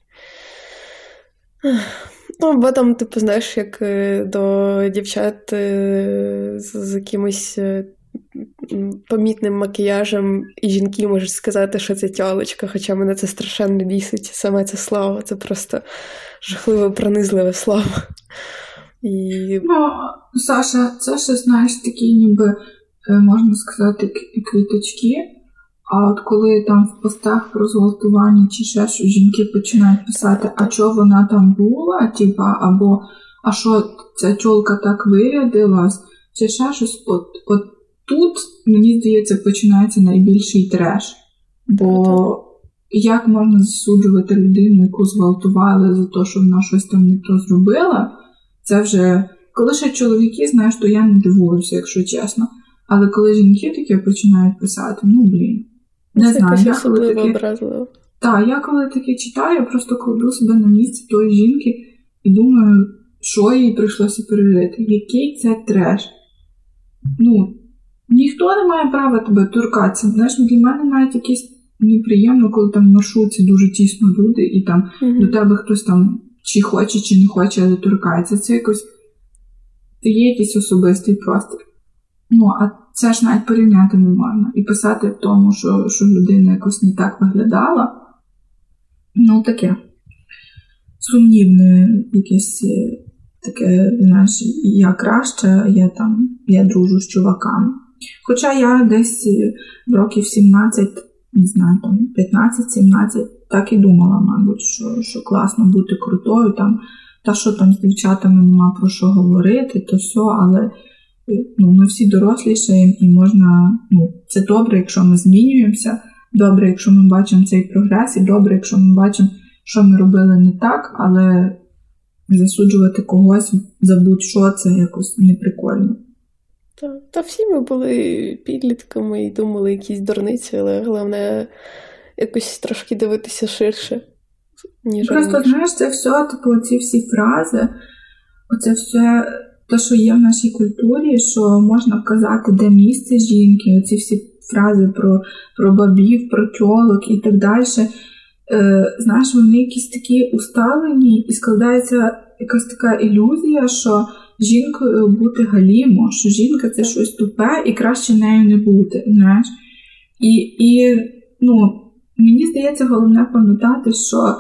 Ну, або там, типу, знаєш, як е, до дівчат е, з, з якимось е, помітним макіяжем, і жінки можуть сказати, що це тьолочка, хоча мене це страшенно бісить. Саме це слово, це просто жахливе, пронизливе слово. І... Ну, Саша, ще, знаєш, такий ніби. Е, можна сказати, квіточки. А от коли там в постах про зґвалтування чи ще що жінки починають писати, а що вона там була, типа, або а що ця чолка так вирядилась, чи ще щось, от, от тут, мені здається, починається найбільший треш. Бо як можна засуджувати людину, яку зґвалтували за те, що вона щось там не то зробила, це вже коли ще чоловіки, знаєш, то я не дивуюся, якщо чесно. Але коли жінки таке починають писати, ну блін. Не Це знаю, я коли таке... Так, я коли таке читаю, просто кладу себе на місце тої жінки і думаю, що їй прийшлося пережити. Який це треш? Ну, ніхто не має права тебе торкатися. Знаєш, для мене навіть якесь неприємно, коли там в маршрутці дуже тісно люди, і там mm-hmm. до тебе хтось там чи хоче, чи не хоче, але торкається. Це якось це є якийсь особистий простір. Ну, а це ж навіть порівняти не можна. І писати в тому, що що людина якось не так виглядала. Ну, таке сумнівне якесь е, таке, знаєш, я краще, я там, я дружу з чуваками. Хоча я десь е, років 17, не знаю, там 15-17, так і думала, мабуть, що що класно бути крутою, там, та що там з дівчатами нема про що говорити, то все, але ну, ми всі дорослішаємо і можна, ну, це добре, якщо ми змінюємося, добре, якщо ми бачимо цей прогрес, і добре, якщо ми бачимо, що ми робили не так, але засуджувати когось за будь-що це якось неприкольно. Та, та всі ми були підлітками і думали якісь дурниці, але головне якось трошки дивитися ширше. ніж Просто знаєш, це все, типу, ці всі фрази, оце все те, що є в нашій культурі, що можна вказати, де місце жінки, оці всі фрази про про бабів, про тьолок і так далі. Е, Знаєш, вони якісь такі усталені і складається якась така ілюзія, що жінкою бути галімо, що жінка це щось тупе і краще нею не бути. знаєш. І, і ну, мені здається, головне пам'ятати, що.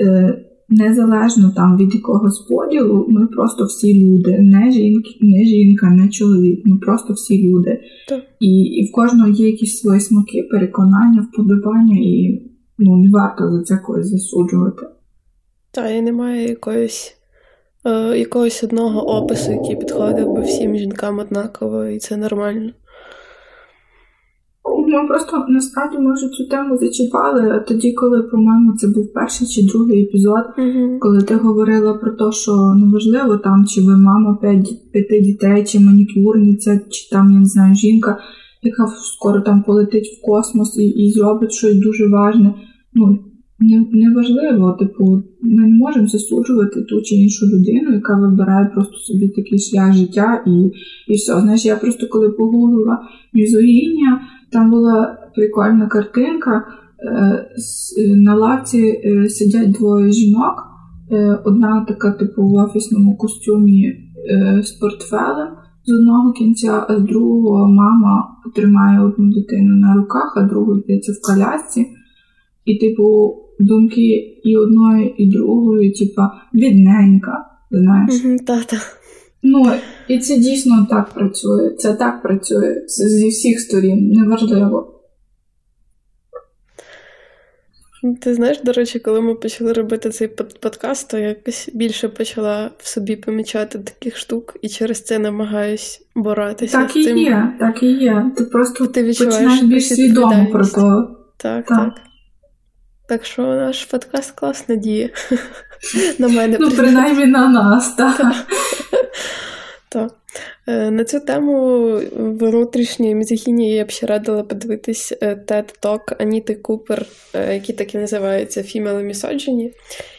Е, незалежно там від якогось поділу, ми просто всі люди, не жінки, не жінка, не чоловік, ми просто всі люди. Так. І і в кожного є якісь свої смаки, переконання, вподобання, і ну, не варто за це когось засуджувати. Так, і немає якоїсь. Е, якогось одного опису, який підходив би всім жінкам однаково, і це нормально. Ну просто насправді ми вже цю тему зачіпали тоді, коли, по-моєму, це був перший чи другий епізод, угу. коли ти говорила про те, що неважливо там, чи ви мама п'ять, п'яти дітей, чи манікюрниця, чи там, я не знаю, жінка, яка скоро там полетить в космос і і зробить щось дуже важне. Ну, Неважливо, типу, ми не можемо засуджувати ту чи іншу людину, яка вибирає просто собі такий шлях життя і і все. Знаєш, я просто коли погуглила мізогіння, там була прикольна картинка. Е, на лавці е, сидять двоє жінок. Е, одна така, типу, в офісному костюмі з портфелем з одного кінця, а з другого мама тримає одну дитину на руках, а другу здається в колясці. І, типу, думки і одної, і другої, типа, бідненька, знаєш. Та-та. Ну, і це дійсно так працює. Це так працює це зі всіх сторін, неважливо. Ти знаєш, до речі, коли ми почали робити цей подкаст, то я якось більше почала в собі помічати таких штук і через це намагаюсь боротися. Так і з цим. є, так і є. Ти просто Ти починаєш більш свідомо про то. Так, так. так. Так що наш подкаст класно діє. На мене. Ну, принаймні на нас, так. Так. Е, на цю тему внутрішньої мізогінії я б ще радила подивитись TED Talk Аніти Купер, е, який так і називається Female Misogyny.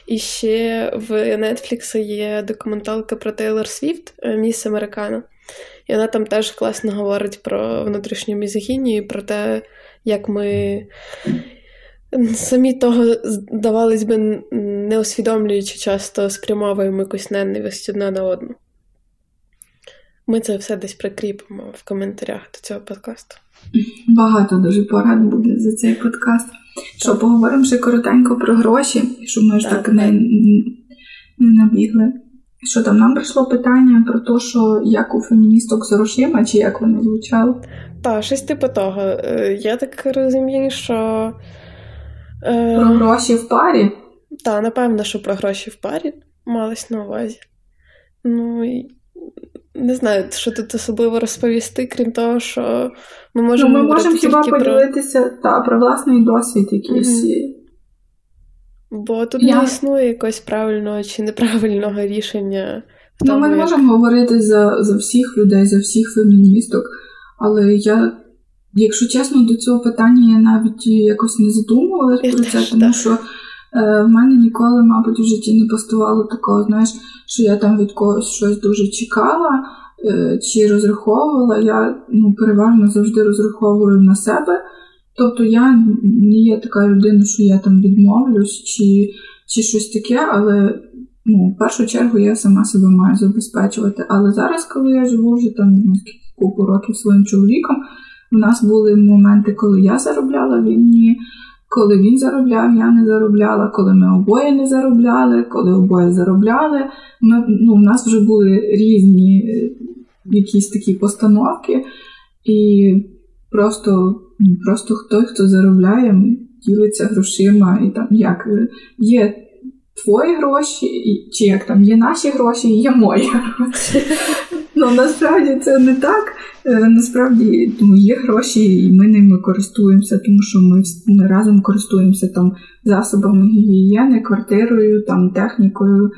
І ще в Netflix є документалка про Тейлор Свіфт, е, Міс Американа. І вона там теж класно говорить про внутрішню мізогінію, про те, як ми самі того, здавалось би, не усвідомлюючи часто спрямовуємо якусь ненависть одна на одну. Ми це все десь прикріпимо в коментарях до цього подкасту. Багато дуже порад буде за цей подкаст. Що поговоримо ще коротенько про гроші, щоб ми ж так, так не, не набігли. Що там нам прийшло питання про те, що як у феміністок з грошима, чи як воно звучало? Так, щось типу того. Е, я так розумію, що. Е, про гроші в парі? Так, напевно, що про гроші в парі малось на увазі. Ну, і не знаю, що тут особливо розповісти, крім того, що ми можемо. Ну, Ми можемо хіба поділитися про... та, про власний досвід якийсь. Mm-hmm. Бо тут Я... не існує якогось правильного чи неправильного рішення. В тому, ну, Ми як... можемо говорити за, за всіх людей, за всіх феміністок, але я. Якщо чесно, до цього питання я навіть якось не задумувалася про це, тому що е, в мене ніколи, мабуть, в житті не поставало такого, знаєш, що я там від когось щось дуже чекала е, чи розраховувала. Я ну, переважно завжди розраховую на себе. Тобто я не є така людина, що я там відмовлюсь чи чи щось таке, але ну, в першу чергу я сама себе маю забезпечувати. Але зараз, коли я живу вже там купу років своїм чоловіком, у нас були моменти, коли я заробляла війні, коли він заробляв, я не заробляла, коли ми обоє не заробляли, коли обоє заробляли. Ми, ну, У нас вже були різні е, якісь такі постановки, і просто просто хтось, хто заробляє, ділиться грошима і там як є твої гроші, чи як там є наші гроші, є мої гроші. Ну насправді це не так. Е, насправді тому є гроші, і ми ними користуємося, тому що ми, ми разом користуємося там засобами гігієни, квартирою, там технікою.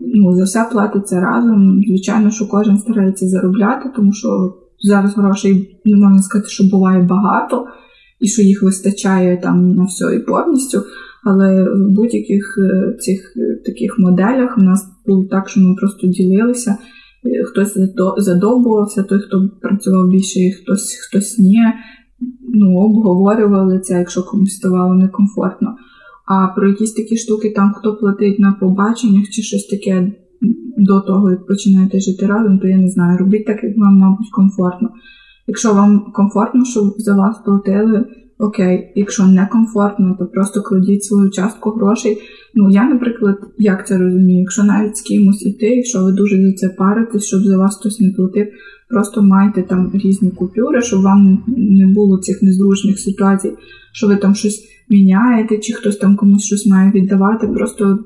Ну, За все платиться разом. Звичайно, що кожен старається заробляти, тому що зараз грошей не можна сказати, що буває багато, і що їх вистачає там на все і повністю. Але в будь-яких е, цих е, таких моделях у нас було так, що ми просто ділилися. Е, хтось задовбувався, той, хто працював більше, і хтось хтось ні. Ну, обговорювали це, якщо комусь ставало некомфортно. А про якісь такі штуки, там хто платить на побаченнях чи щось таке до того, як починаєте жити разом, то я не знаю. Робіть так, як вам, мабуть, комфортно. Якщо вам комфортно, щоб за вас платили, окей, якщо не комфортно, то просто кладіть свою частку грошей. Ну я, наприклад, як це розумію, якщо навіть з кимось іти, якщо ви дуже за це паритесь, щоб за вас хтось не платив, просто майте там різні купюри, щоб вам не було цих незручних ситуацій, що ви там щось міняєте, чи хтось там комусь щось має віддавати. Просто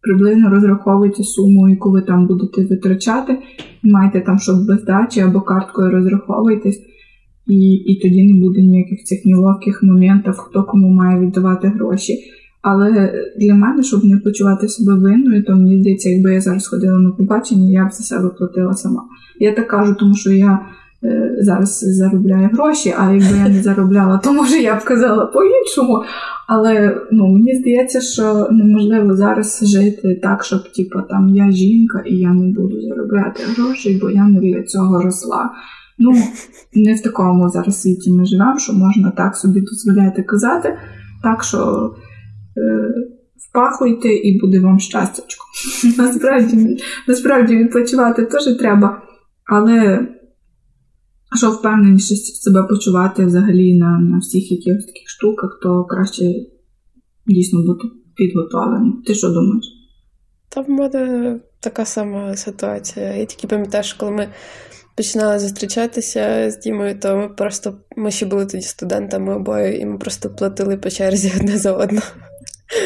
приблизно розраховуйте суму, яку ви там будете витрачати, майте там, щоб без дачі або карткою розраховуйтесь і і тоді не буде ніяких цих неловких моментів, хто кому має віддавати гроші. Але для мене, щоб не почувати себе винною, то мені здається, якби я зараз ходила на побачення, я б за себе платила сама. Я так кажу, тому що я е, зараз заробляю гроші, а якби я не заробляла, то може я б казала по-іншому. Але ну, мені здається, що неможливо зараз жити так, щоб типу, там я жінка і я не буду заробляти гроші, бо я не для цього росла. Ну, не в такому зараз світі ми живемо, що можна так собі дозволяти казати, так що е, впахуйте і буде вам щастячко. Насправді, насправді відпочивати теж треба, але що впевненіше себе почувати взагалі на на всіх якихось таких штуках, то краще дійсно бути підготовленим. Ти що думаєш? Та в мене така сама ситуація. Я тільки пам'ятаю, що коли ми починали зустрічатися з Дімою, то ми просто ми ще були тоді студентами обоє, і ми просто платили по черзі одне за одне.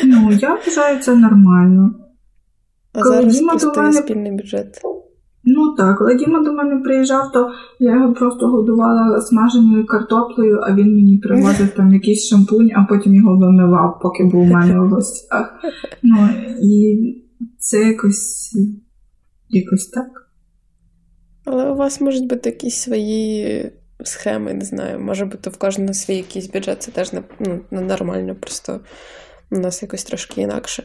Ну, я вважаю, це нормально. А Коли зараз Діма просто мене... спільний бюджет. Ну так, коли Діма до мене приїжджав, то я його просто годувала смаженою картоплею, а він мені привозив там якийсь шампунь, а потім його вимивав, поки був у мене в гостях. Ну і це якось якось так. Але у вас можуть бути якісь свої схеми, не знаю. Може бути в кожного свій якийсь бюджет, це теж не, ну, не нормально, просто у нас якось трошки інакше.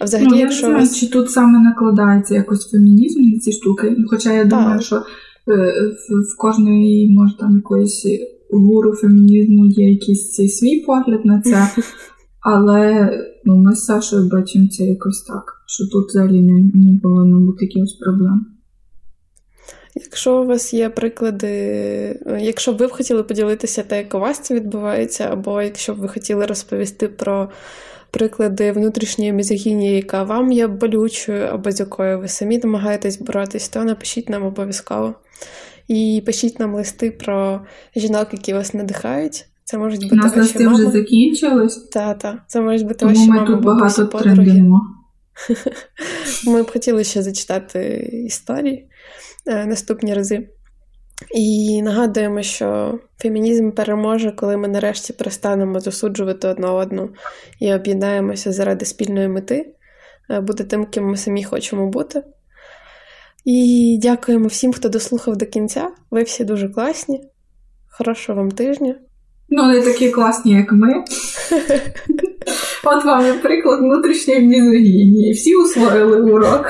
А взагалі, ну, я якщо не знаю, вас... чи тут саме накладається якось фемінізм на ці штуки. Хоча я думаю, так. що е, в, в кожної, може, там якоїсь гуру фемінізму є якийсь свій погляд на це. Але ну, ми з Сашою бачимо це якось так, що тут взагалі не, не повинно бути якихось проблем. Якщо у вас є приклади, якщо б ви б хотіли поділитися те, як у вас це відбувається, або якщо б ви хотіли розповісти про приклади внутрішньої мізогінії, яка вам є болючою, або з якою ви самі намагаєтесь боротись, то напишіть нам обов'язково. І пишіть нам листи про жінок, які вас надихають. Це можуть бути У нас ваші листи вже закінчились. Так, так. Це можуть бути Тому ваші ми мами, тут багато подруги. Ми б хотіли ще зачитати історії. Е, наступні рази. І нагадуємо, що фемінізм переможе, коли ми нарешті перестанемо засуджувати одна одну і об'єднаємося заради спільної мети, е, бути тим, ким ми самі хочемо бути. І дякуємо всім, хто дослухав до кінця. Ви всі дуже класні. Хорошого вам тижня. Ну, не такі класні, як ми. От вам і приклад внутрішньої мізогінії. Всі усвоїли урок.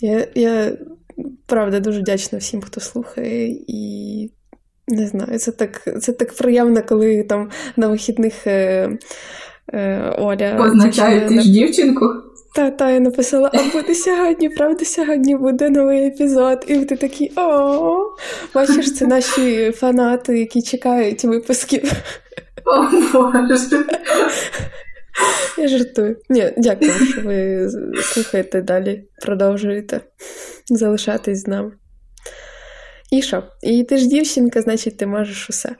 Я, я правда дуже вдячна всім, хто слухає, і не знаю, це так це так приємно, коли там на вихідних е, е, Оля. Позначають ти ж дівчинку. Та-та, я написала, а буде сьогодні, правда, сьогодні буде новий епізод. І ти такий о. Бачиш, це наші фанати, які чекають випусків. О, Боже. Я жартую. Ні, дякую, що ви слухаєте далі, продовжуєте залишатись з нами. І що? І ти ж дівчинка, значить, ти можеш усе.